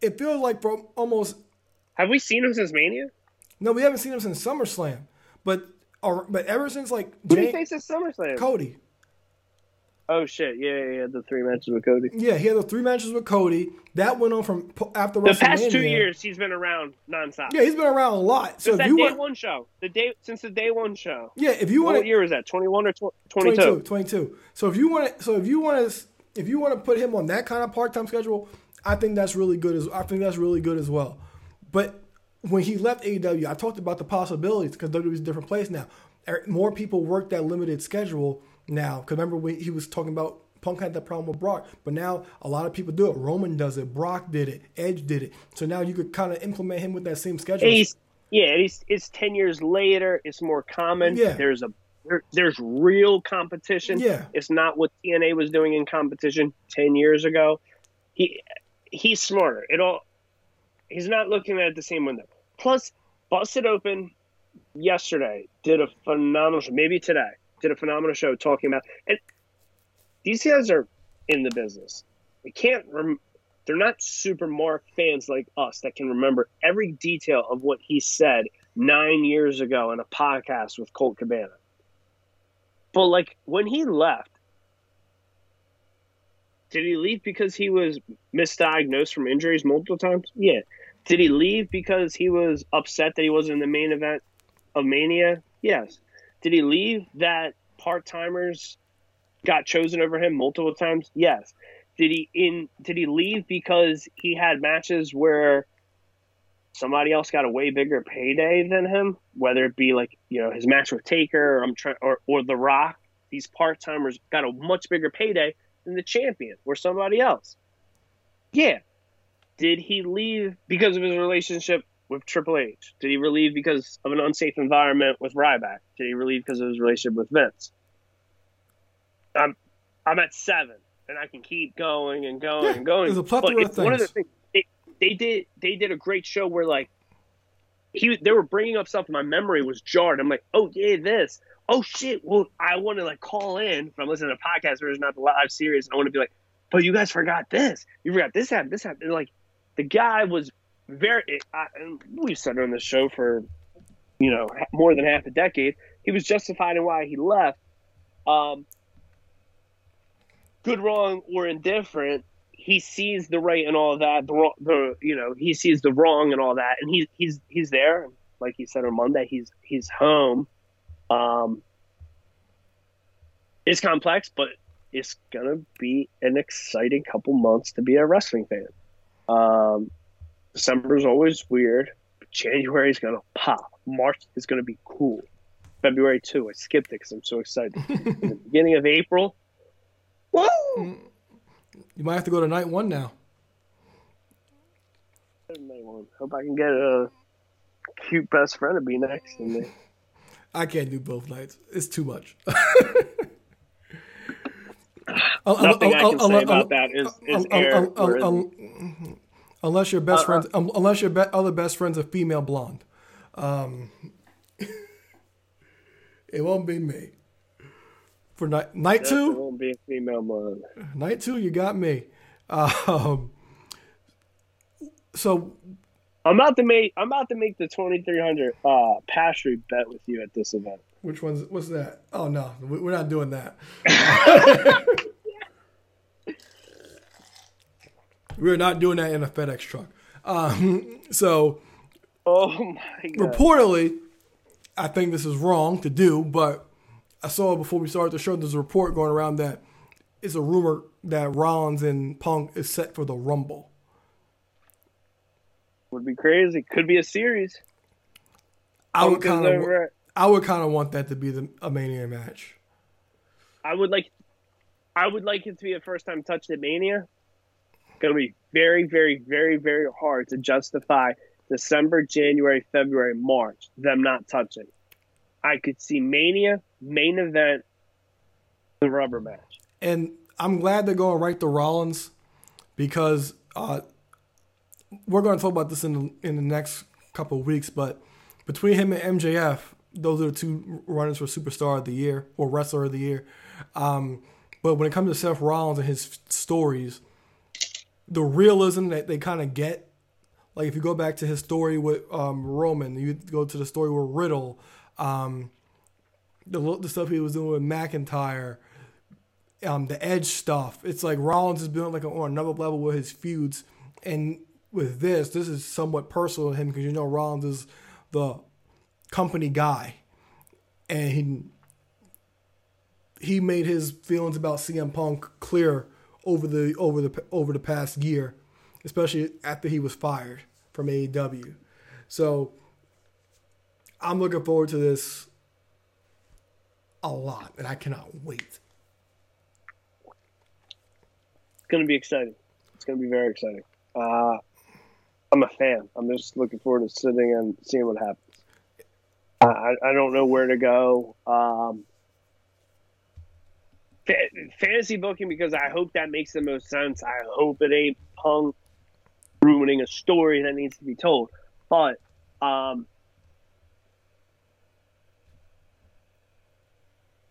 It feels like from almost Have we seen him since Mania? No, we haven't seen him since SummerSlam, but or, but ever since like Who did he face at SummerSlam? Cody, oh shit! Yeah, yeah, yeah, the three matches with Cody. yeah, he had the three matches with Cody. That went on from after The past two years, he's been around nonstop. Yeah, he's been around a lot. So Since if that you day want, one show, the day since the day one show. yeah, if you want What year was that? Twenty one or twenty two? Twenty two. So if you want to, so if you want to, if you want to put him on that kind of part time schedule, I think that's really good. As I think that's really good as well. But when he left AEW, I talked about the possibilities because WWE's a different place now. Er- More people work that limited schedule now. Because remember when he was talking about Punk had that problem with Brock, but now a lot of people do it. Roman does it, Brock did it, Edge did it. So now you could kind of implement him with that same schedule. He's yeah, he's it's ten years later. It's more common. Yeah. There's a there, there's real competition. Yeah. it's not what TNA was doing in competition ten years ago. He he's smarter. It all he's not looking at the same window. Plus, busted open yesterday did a phenomenal show. Maybe today did a phenomenal show talking about and these guys are in the business. They can't. Rem- they're not super Mark fans like us that can remember every detail of what he said nine years ago in a podcast with Colt Cabana. But like when he left, did he leave because he was misdiagnosed from injuries multiple times? Yeah. Did he leave because he was upset that he wasn't in the main event of Mania? Yes. Did he leave that part timers got chosen over him multiple times? Yes. Did he in did he leave because he had matches where somebody else got a way bigger payday than him? Whether it be like, you know, his match with Taker or I'm trying or, or The Rock, these part timers got a much bigger payday than the champion or somebody else. Yeah. Did he leave because of his relationship with Triple H? Did he leave because of an unsafe environment with Ryback? Did he leave because of his relationship with Vince? I'm I'm at seven, and I can keep going and going Yeah, and going. there's a plethora of it's one of the things. things they, they did they did a great show where like he they were bringing up stuff. My memory was jarred. I'm like, oh yeah, this. Oh shit. Well, I want to like call in if I'm listening to a podcast version, not the live series. I want to be like, but you guys forgot this. You forgot this happened. This happened. And, like the guy was very. I, we've said on the show for you know more than half a decade. He was justified in why he left. Um, good, wrong, or indifferent, he sees the right and all that. The wrong, the you know, he sees the wrong and all that, and he's he's he's there. Like he said on Monday, he's he's home. Um, it's complex, but it's gonna be an exciting couple months to be a wrestling fan. Um, December is always weird. January is gonna pop. March is gonna be cool. February too. I skipped it because I'm so excited. (laughs) The beginning of April, woo! You might have to go to night one now. Night one. Hope I can get a cute best friend to be next to me. I can't do both nights. It's too much. (laughs) Uh, uh, Nothing I uh, can say about that is, is air. Mm-hmm. Unless your best uh, uh, friends, um, unless your be- other best friend's a female blonde, um, (laughs) it won't be me. For night night two, it won't be a female blonde. Night two, you got me. Um, so I'm about to make I'm about to make the 2300 uh pass bet with you at this event. Which one's what's that? Oh no, we're not doing that. (laughs) we're not doing that in a FedEx truck. Um, so, oh my god. Reportedly, I think this is wrong to do, but I saw before we started the show. There's a report going around that it's a rumor that Rollins and Punk is set for the Rumble. Would be crazy. Could be a series. I would kind of. I would kind of want that to be the a Mania match. I would like. I would like it to be a first time touch at Mania. Going to be very, very, very, very hard to justify December, January, February, March them not touching. I could see Mania main event, the rubber match. And I'm glad they're going right to Rollins because uh, we're going to talk about this in the, in the next couple weeks, but between him and MJF, those are the two runners for Superstar of the Year or Wrestler of the Year. Um, but when it comes to Seth Rollins and his stories, the realism that they kind of get, like if you go back to his story with um, Roman, you go to the story with Riddle, um, the the stuff he was doing with McIntyre, um, the Edge stuff. It's like Rollins is building like on another level with his feuds, and with this, this is somewhat personal to him because you know Rollins is the company guy, and he he made his feelings about CM Punk clear over the over the over the past year, especially after he was fired from AEW. So I'm looking forward to this a lot, and I cannot wait. It's gonna be exciting. It's gonna be very exciting. Uh, I'm a fan. I'm just looking forward to sitting and seeing what happens. I, I don't know where to go. Um, fantasy booking because I hope that makes the most sense. I hope it ain't Punk ruining a story that needs to be told. But um,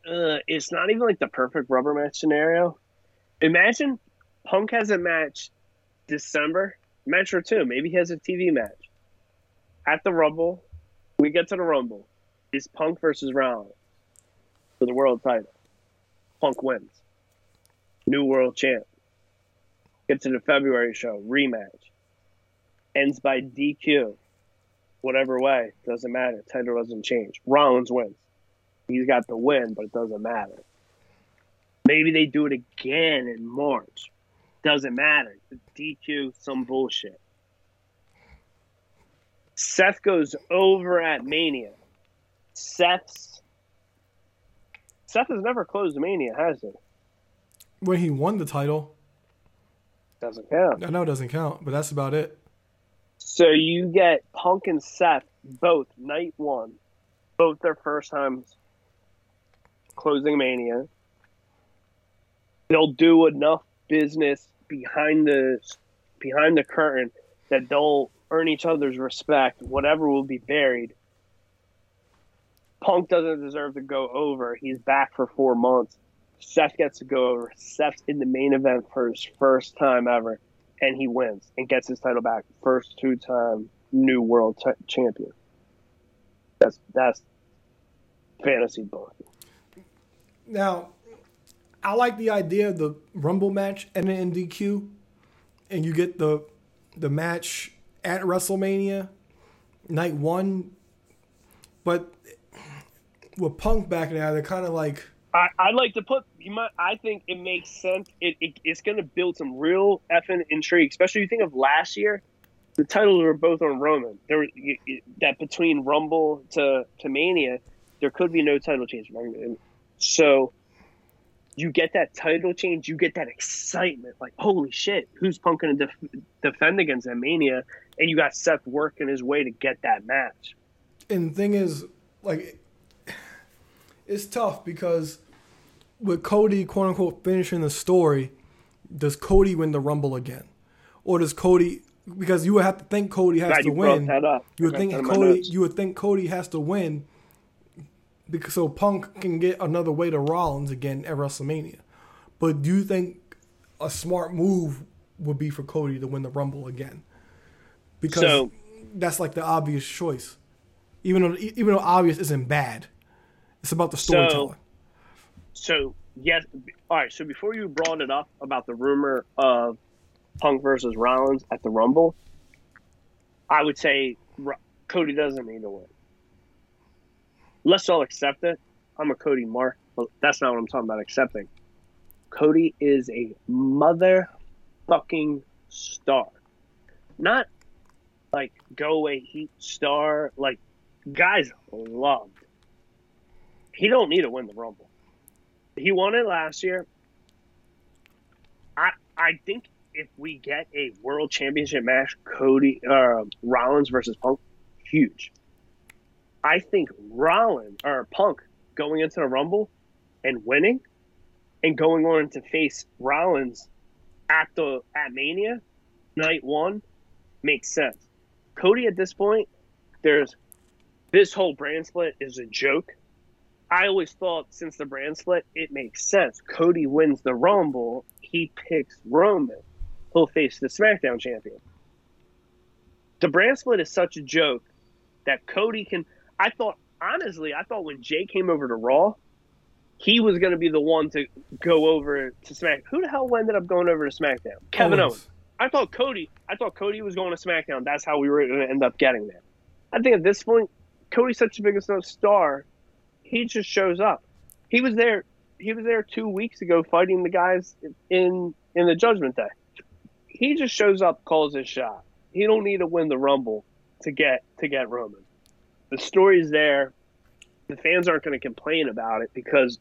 uh, it's not even like the perfect rubber match scenario. Imagine Punk has a match December Metro 2. Maybe he has a TV match. At the Rumble, we get to the Rumble. It's Punk versus Rollins for the world title. Punk wins. New world champ. Get to the February show, rematch. Ends by DQ. Whatever way, doesn't matter. Title doesn't change. Rollins wins. He's got the win, but it doesn't matter. Maybe they do it again in March. Doesn't matter. DQ, some bullshit. Seth goes over at Mania. Seth's Seth has never closed Mania, has he? When he won the title. Doesn't count. I know it doesn't count, but that's about it. So you get Punk and Seth both night one, both their first times closing Mania. They'll do enough business behind the behind the curtain that they'll earn each other's respect. Whatever will be buried. Punk doesn't deserve to go over. He's back for four months. Seth gets to go over. Seth's in the main event for his first time ever, and he wins and gets his title back. First two time new world t- champion. That's that's fantasy book. Now, I like the idea of the Rumble match and an NDQ, and you get the the match at WrestleMania night one. But with Punk back now, they're kind of like. I, I like to put. You might. I think it makes sense. It, it it's going to build some real effing intrigue, especially you think of last year. The titles were both on Roman. There that between Rumble to to Mania, there could be no title change. So you get that title change, you get that excitement, like holy shit, who's Punk going to def- defend against that Mania? And you got Seth working his way to get that match. And the thing is, like, it's tough because with Cody quote unquote finishing the story, does Cody win the Rumble again, or does Cody? Because you would have to think Cody has to win. You would think that in my Cody. You would think Cody has to win because so Punk can get another way to Rollins again at WrestleMania. But do you think a smart move would be for Cody to win the Rumble again? Because So- that's like the obvious choice. Even though even though obvious isn't bad, it's about the storytelling. So yes, all right. So before you brought it up about the rumor of Punk versus Rollins at the Rumble, I would say Cody doesn't need to win. Let's all accept it. I'm a Cody mark, but that's not what I'm talking about. Accepting. Cody is a motherfucking star, not like go away heat star. Like guys loved. He don't need to win the Rumble. He won it last year. I I think if we get a world championship match, Cody uh, Rollins versus Punk, huge. I think Rollins or Punk going into the Rumble and winning, and going on to face Rollins at the at Mania, night one, makes sense. Cody at this point, there's this whole brand split is a joke. I always thought since the brand split, it makes sense. Cody wins the Rumble, he picks Roman. He'll face the SmackDown champion. The brand split is such a joke that Cody can. I thought, honestly, I thought when Jey came over to Raw, he was going to be the one to go over to Smack. Who the hell ended up going over to SmackDown? Kevin Owens. Owens. I thought Cody. I thought Cody was going to SmackDown. That's how we were going to end up getting there. I think at this point, Cody's such a big enough star. He just shows up. He was there. He was there two weeks ago fighting the guys in in the Judgment Day. He just shows up, calls his shot. He don't need to win the Rumble to get to get Roman. The story's there. The fans aren't going to complain about it because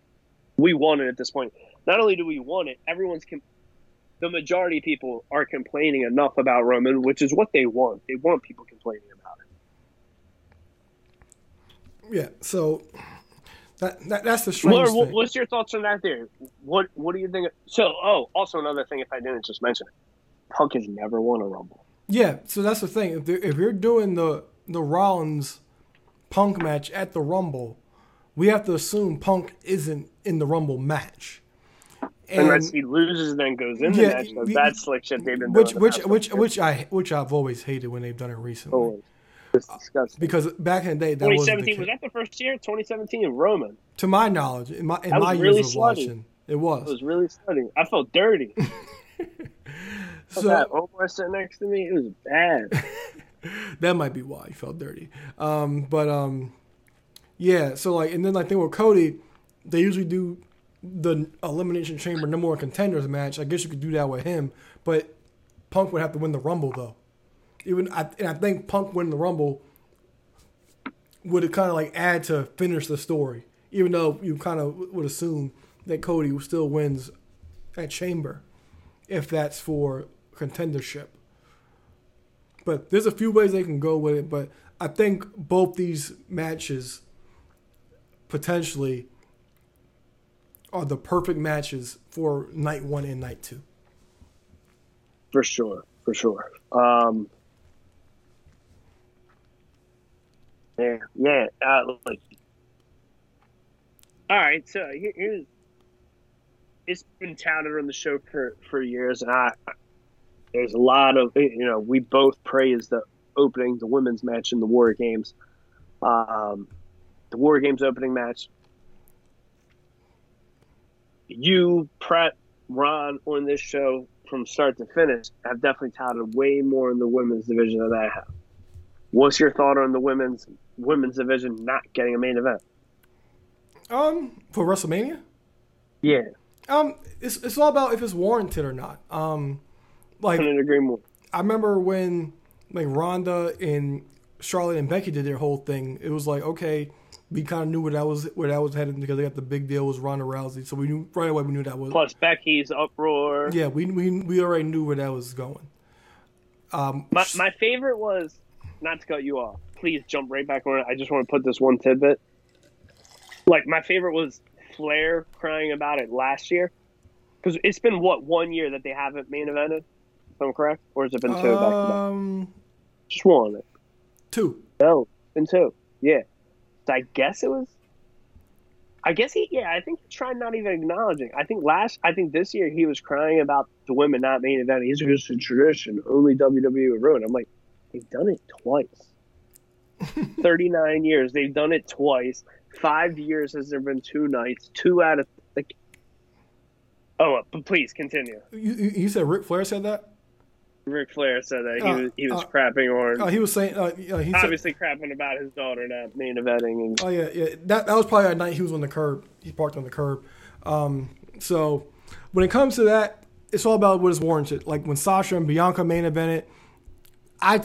we want it at this point. Not only do we want it, everyone's com- the majority of people are complaining enough about Roman, which is what they want. They want people complaining about it. Yeah, so that, that that's the strange Laura, thing. what's your thoughts on that there? What What do you think? So, oh, also another thing, if I didn't just mention it, Punk has never won a Rumble. Yeah, so that's the thing. If, if you're doing the the Rollins Punk match at the Rumble, we have to assume Punk isn't in the Rumble match. And Unless he loses and then goes in the Yeah, match. So that's slick shit they've been which doing. the which which which I which I've always hated when they've done it recently. disgusting. Because back in the day, that was the 2017 was that the first year? 2017 Roman. To my knowledge, in my in That my really years of watching, it was. It was really stunning. I felt dirty. (laughs) so that Omar sitting next to me, it was bad. (laughs) (laughs) that might be why he felt dirty. Um, but um, yeah. So like, and then like thing with Cody, they usually do the elimination chamber number one contenders match. I guess you could do that with him, but Punk would have to win the Rumble though. Even I, and I think Punk winning the Rumble would kind of like add to finish the story. Even though you kind of would assume that Cody still wins at Chamber, if that's for contendership. But there's a few ways they can go with it. But I think both these matches potentially are the perfect matches for night one and night two. For sure, for sure. Um, yeah, yeah. Uh, like, all right. So here, here's it's been touted on the show for for years, and I there's a lot of you know we both praise the opening, the women's match in the War Games, um, the War Games opening match. You, Pratt, Ron on this show from start to finish have definitely touted way more in the women's division than I have. What's your thought on the women's women's division not getting a main event? Um, for WrestleMania, Yeah, um, it's it's all about if it's warranted or not. Um, like couldn't agree more. I remember when like Ronda and Charlotte and Becky did their whole thing. It was like okay, we kind of knew where that was where that was headed because they got the big deal was Ronda Rousey, so we knew right away we knew that was Plus Becky's uproar. yeah we we we already knew where that was going. Um, My my favorite was not to cut you off. Please jump right back on it. I just want to put this one tidbit. Like my favorite was Flair crying about it last year because it's been what one year that they haven't main evented. If I'm correct, or has it been two? back to back? Um, Just one. two. No, been two. Yeah. So I guess it was. I guess he. Yeah, I think he tried not even acknowledging. I think last. I think this year he was crying about the women not main eventing. It's just a tradition. Only WWE would ruin. I'm like, they've done it twice. (laughs) 39 years. They've done it twice. Five years has there been two nights. Two out of like. Oh, but please continue. You, you you said Ric Flair said that? Ric Flair said that he Uh, was he was uh, crapping on Uh, he was saying, uh, he said, obviously crapping about his daughter not main eventing and Oh yeah, yeah. That that was probably a night he was on the curb. He parked on the curb. Um, so when it comes to that, it's all about what is warranted. Like when Sasha and Bianca main evented, I,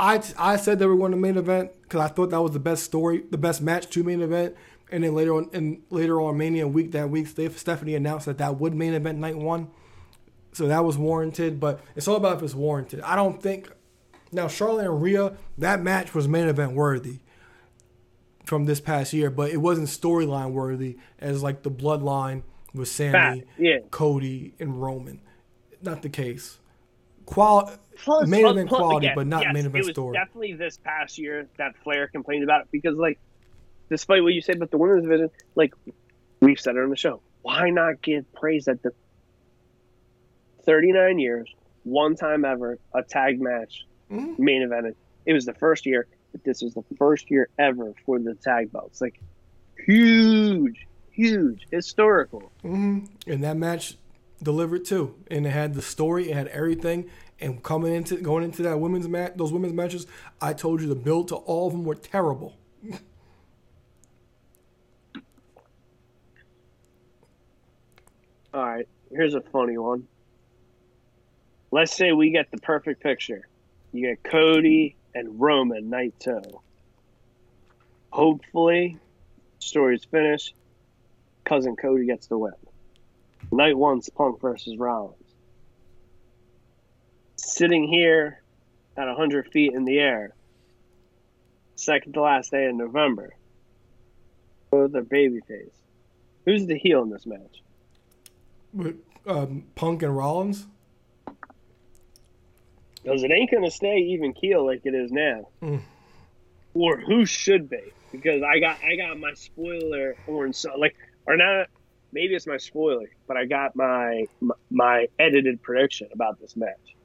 I, I said they were going to main event because I thought that was the best story, the best match to main event. And then later on, and later on Mania week that week, Stephanie announced that that would main event night one. So that was warranted, but it's all about if it's warranted. I don't think now Charlotte and Rhea that match was main event worthy from this past year, but it wasn't storyline worthy as like the bloodline with Sami, Fact, yeah. Cody, and Roman. Not the case. Qual Plus- main plus- event plus- quality, again, but not yes, main event it was story. Definitely this past year that Flair complained about it because, like, despite what you said about the women's division, like we've said it on the show, why not give praise at the 39 years, one time ever, a tag match Mhm. main evented. It was the first year, but this was the first year ever for the tag belts. Like, huge, huge, historical. hmm And that match delivered too, and it had the story, it had everything. And coming into going into that women's match, those women's matches, I told you the build to all of them were terrible. (laughs) All right, here's a funny one. Let's say we get the perfect picture. You get Cody and Roman two. Hopefully, story's finished. Cousin Cody gets the win. Night one's Punk versus Rollins. Sitting here at 100 feet in the air, second to last day in November. Both are babyface. Who's the heel in this match? Um, Punk and Rollins, Because it ain't gonna stay even keel like it is now. Mm. Or who should be? Because I got I got my spoiler or so like or not maybe it's my spoiler, but I got my my, my edited prediction about this match.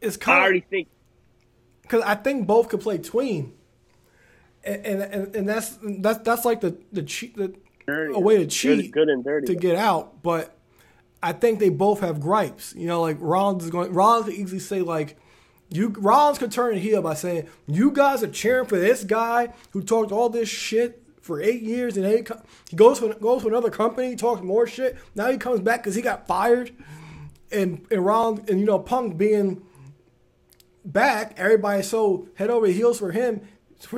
it's I already think because I think both could play tween, and and, and, that's that's that's like the the cheat the dirty, a way to good, cheat good and dirty. to get out, but I think they both have gripes. You know, like Rollins is going. Rollins could easily say like, you Rollins could turn it heel by saying, "You guys are cheering for this guy who talked all this shit for eight years, and he, co- he goes to goes to another company, talks more shit. Now he comes back because he got fired." And and Rollins and you know Punk being back, everybody's so head over heels for him.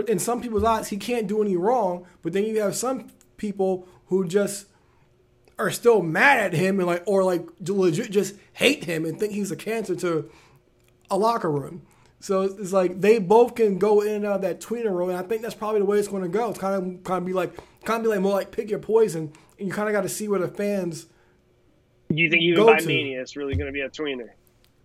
In some people's eyes, he can't do any wrong. But then you have some people who just are still mad at him and like, or like legit just hate him and think he's a cancer to a locker room. So it's like they both can go in and out of that tweener role, and I think that's probably the way it's going to go. It's kind of kind of be like kind of be like more like pick your poison, and you kind of got to see where the fans. you think even go by to. Mania it's really gonna be a tweener?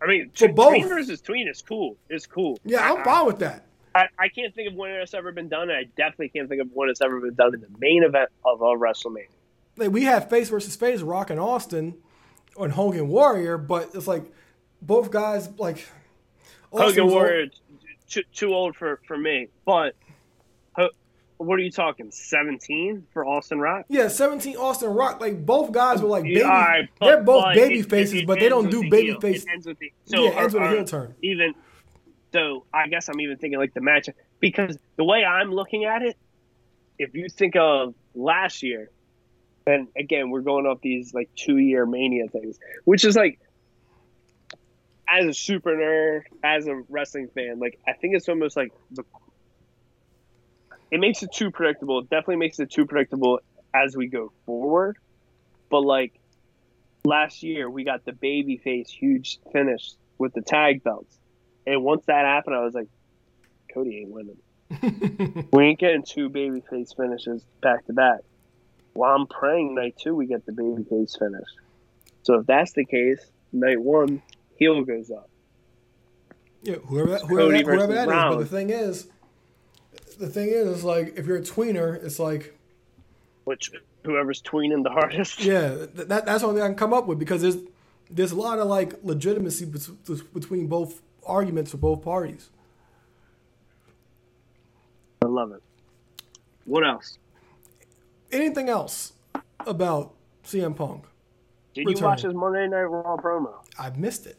I mean, For tw- both. tween versus tween is cool. It's cool. Yeah, I'm I- fine with that. I, I can't think of when it's ever been done. And I definitely can't think of when it's ever been done in the main event of a WrestleMania. like we have face versus face, Rock and Austin, and Hogan Warrior, but it's like both guys like Hogan Warrior, too, too old for, for me. But what are you talking? Seventeen for Austin Rock? Yeah, seventeen Austin Rock. Like both guys were like baby. Yeah, right, but- they're both baby it- faces, it but they don't do baby heel. face. It ends with the so yeah, it ends with a heel turn. Even so, I guess I'm even thinking like the match because the way I'm looking at it, if you think of last year, and again we're going off these like two year mania things, which is like as a super nerd, as a wrestling fan, like I think it's almost like the it makes it too predictable. It definitely makes it too predictable as we go forward. But like last year, we got the babyface huge finish with the tag belts, and once that happened, I was like, Cody ain't winning. (laughs) we ain't getting two babyface finishes back to back. Well, I'm praying night two we get the baby face finished. So if that's the case, night one heel goes up. Yeah, whoever that, whoever that, whoever that is. But the thing is, the thing is, is like if you're a tweener, it's like Which whoever's tweening the hardest. yeah, that that's the only thing I can come up with because there's there's a lot of like legitimacy between both arguments for both parties. I love it. What else? Anything else about CM Punk? Did you watch his Monday Night Raw promo? I've missed it.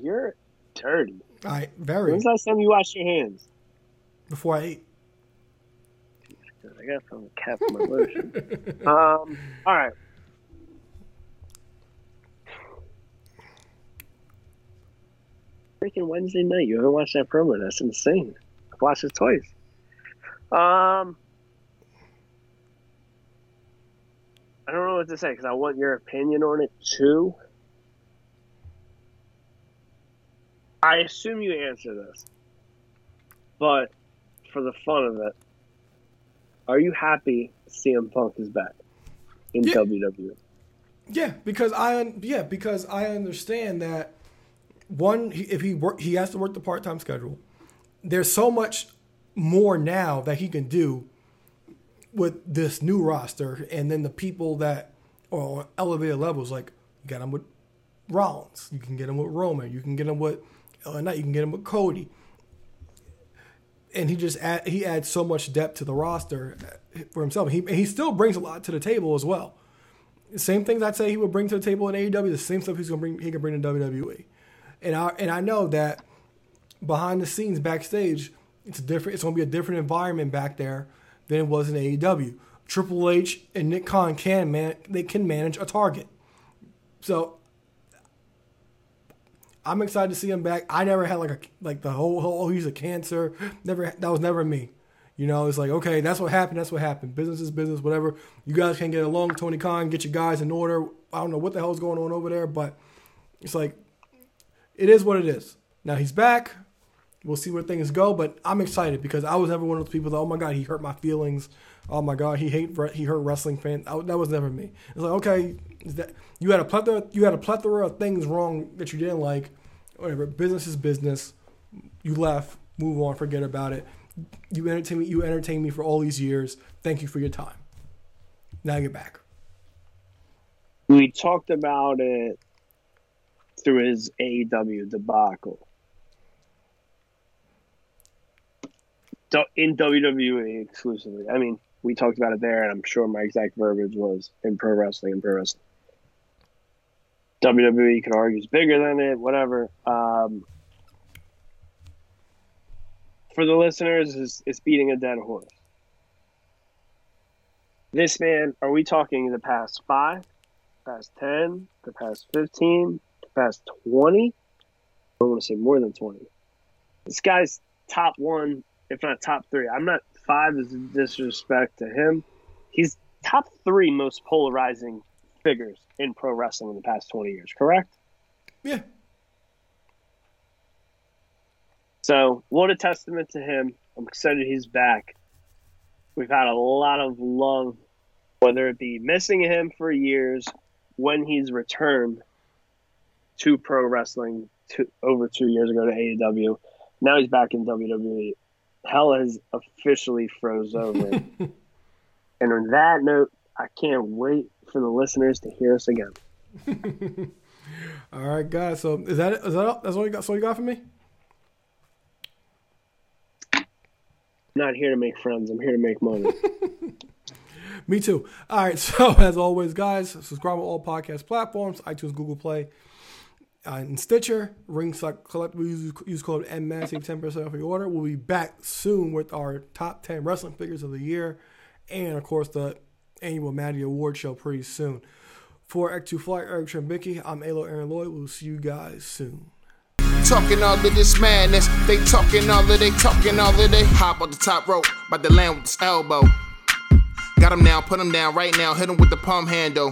You're dirty. I very When's the last time you washed your hands? before I ate. I got some cat for my lotion. (laughs) um, all right. Freaking Wednesday night. You haven't watched that promo. That's insane. I've watched it twice. Um, I don't know what to say because I want your opinion on it too. I assume you answer this, but for the fun of it, are you happy CM Punk is back in Yeah. WWE? Yeah, because I yeah because I understand that one he, if he work he has to work the part time schedule. There's so much more now that he can do with this new roster, and then the people that are on elevated levels. Like you got him with Rollins, you can get him with Roman, you can get him with Uh, LA Knight, you can get him with Cody. And he just add, he adds so much depth to the roster for himself. He he still brings a lot to the table as well same things I'd say he would bring to the table in AEW, the same stuff he's gonna bring he can bring to WWE. And I and I know that behind the scenes backstage, it's different it's gonna be a different environment back there than it was in AEW. Triple H and Nick Khan can man they can manage a target. So I'm excited to see him back. I never had like a like the whole, whole oh he's a cancer. Never that was never me. You know, it's like okay, that's what happened. That's what happened. Business is business. Whatever. You guys can't get along. Tony Khan, get your guys in order. I don't know what the hell's going on over there, but it's like it is what it is. Now he's back. We'll see where things go, but I'm excited because I was never one of those people that oh my god he hurt my feelings. Oh my god he hate he hurt wrestling fans. I, that was never me. It's like okay, that you had a plethora you had a plethora of things wrong that you didn't like. Whatever. Business is business. You left. Move on. Forget about it. You entertain me. You entertained me for all these years. Thank you for your time. Now you're back. We talked about it through his AEW debacle. In WWE exclusively. I mean, we talked about it there, and I'm sure my exact verbiage was in pro wrestling and pro wrestling. WWE can argue is bigger than it, whatever. Um, for the listeners, it's, it's beating a dead horse. This man, are we talking the past five, past 10, the past 15, the past 20? I want to say more than 20. This guy's top one, if not top three. I'm not five is a disrespect to him. He's top three most polarizing figures in pro wrestling in the past 20 years, correct? Yeah. So, what a testament to him. I'm excited he's back. We've had a lot of love, whether it be missing him for years, when he's returned to pro wrestling two, over two years ago to AEW. Now he's back in WWE. Hell has officially froze over. (laughs) and on that note, I can't wait for the listeners to hear us again. (laughs) All right, guys. So is that it? Is that all? That's all you got? So you got for me? I'm not here to make friends. I'm here to make money. (laughs) Me too. All right. (laughs) So as always, guys, subscribe on all podcast platforms: iTunes, Google Play, uh, and Stitcher. Ringside Collect. we Use, use code MMAN save ten percent off your order. We'll be back soon with our top ten wrestling figures of the year, and of course the annual Maddie Award show pretty soon. For Act Two Flight, Eric Trembicki, I'm A'Lo Aaron Lloyd. We'll see you guys soon. Talking all of this madness. They talking all of they talking all of they hop on the top rope, by the land with his elbow. Got him now, put him down right now, hit him with the palm handle.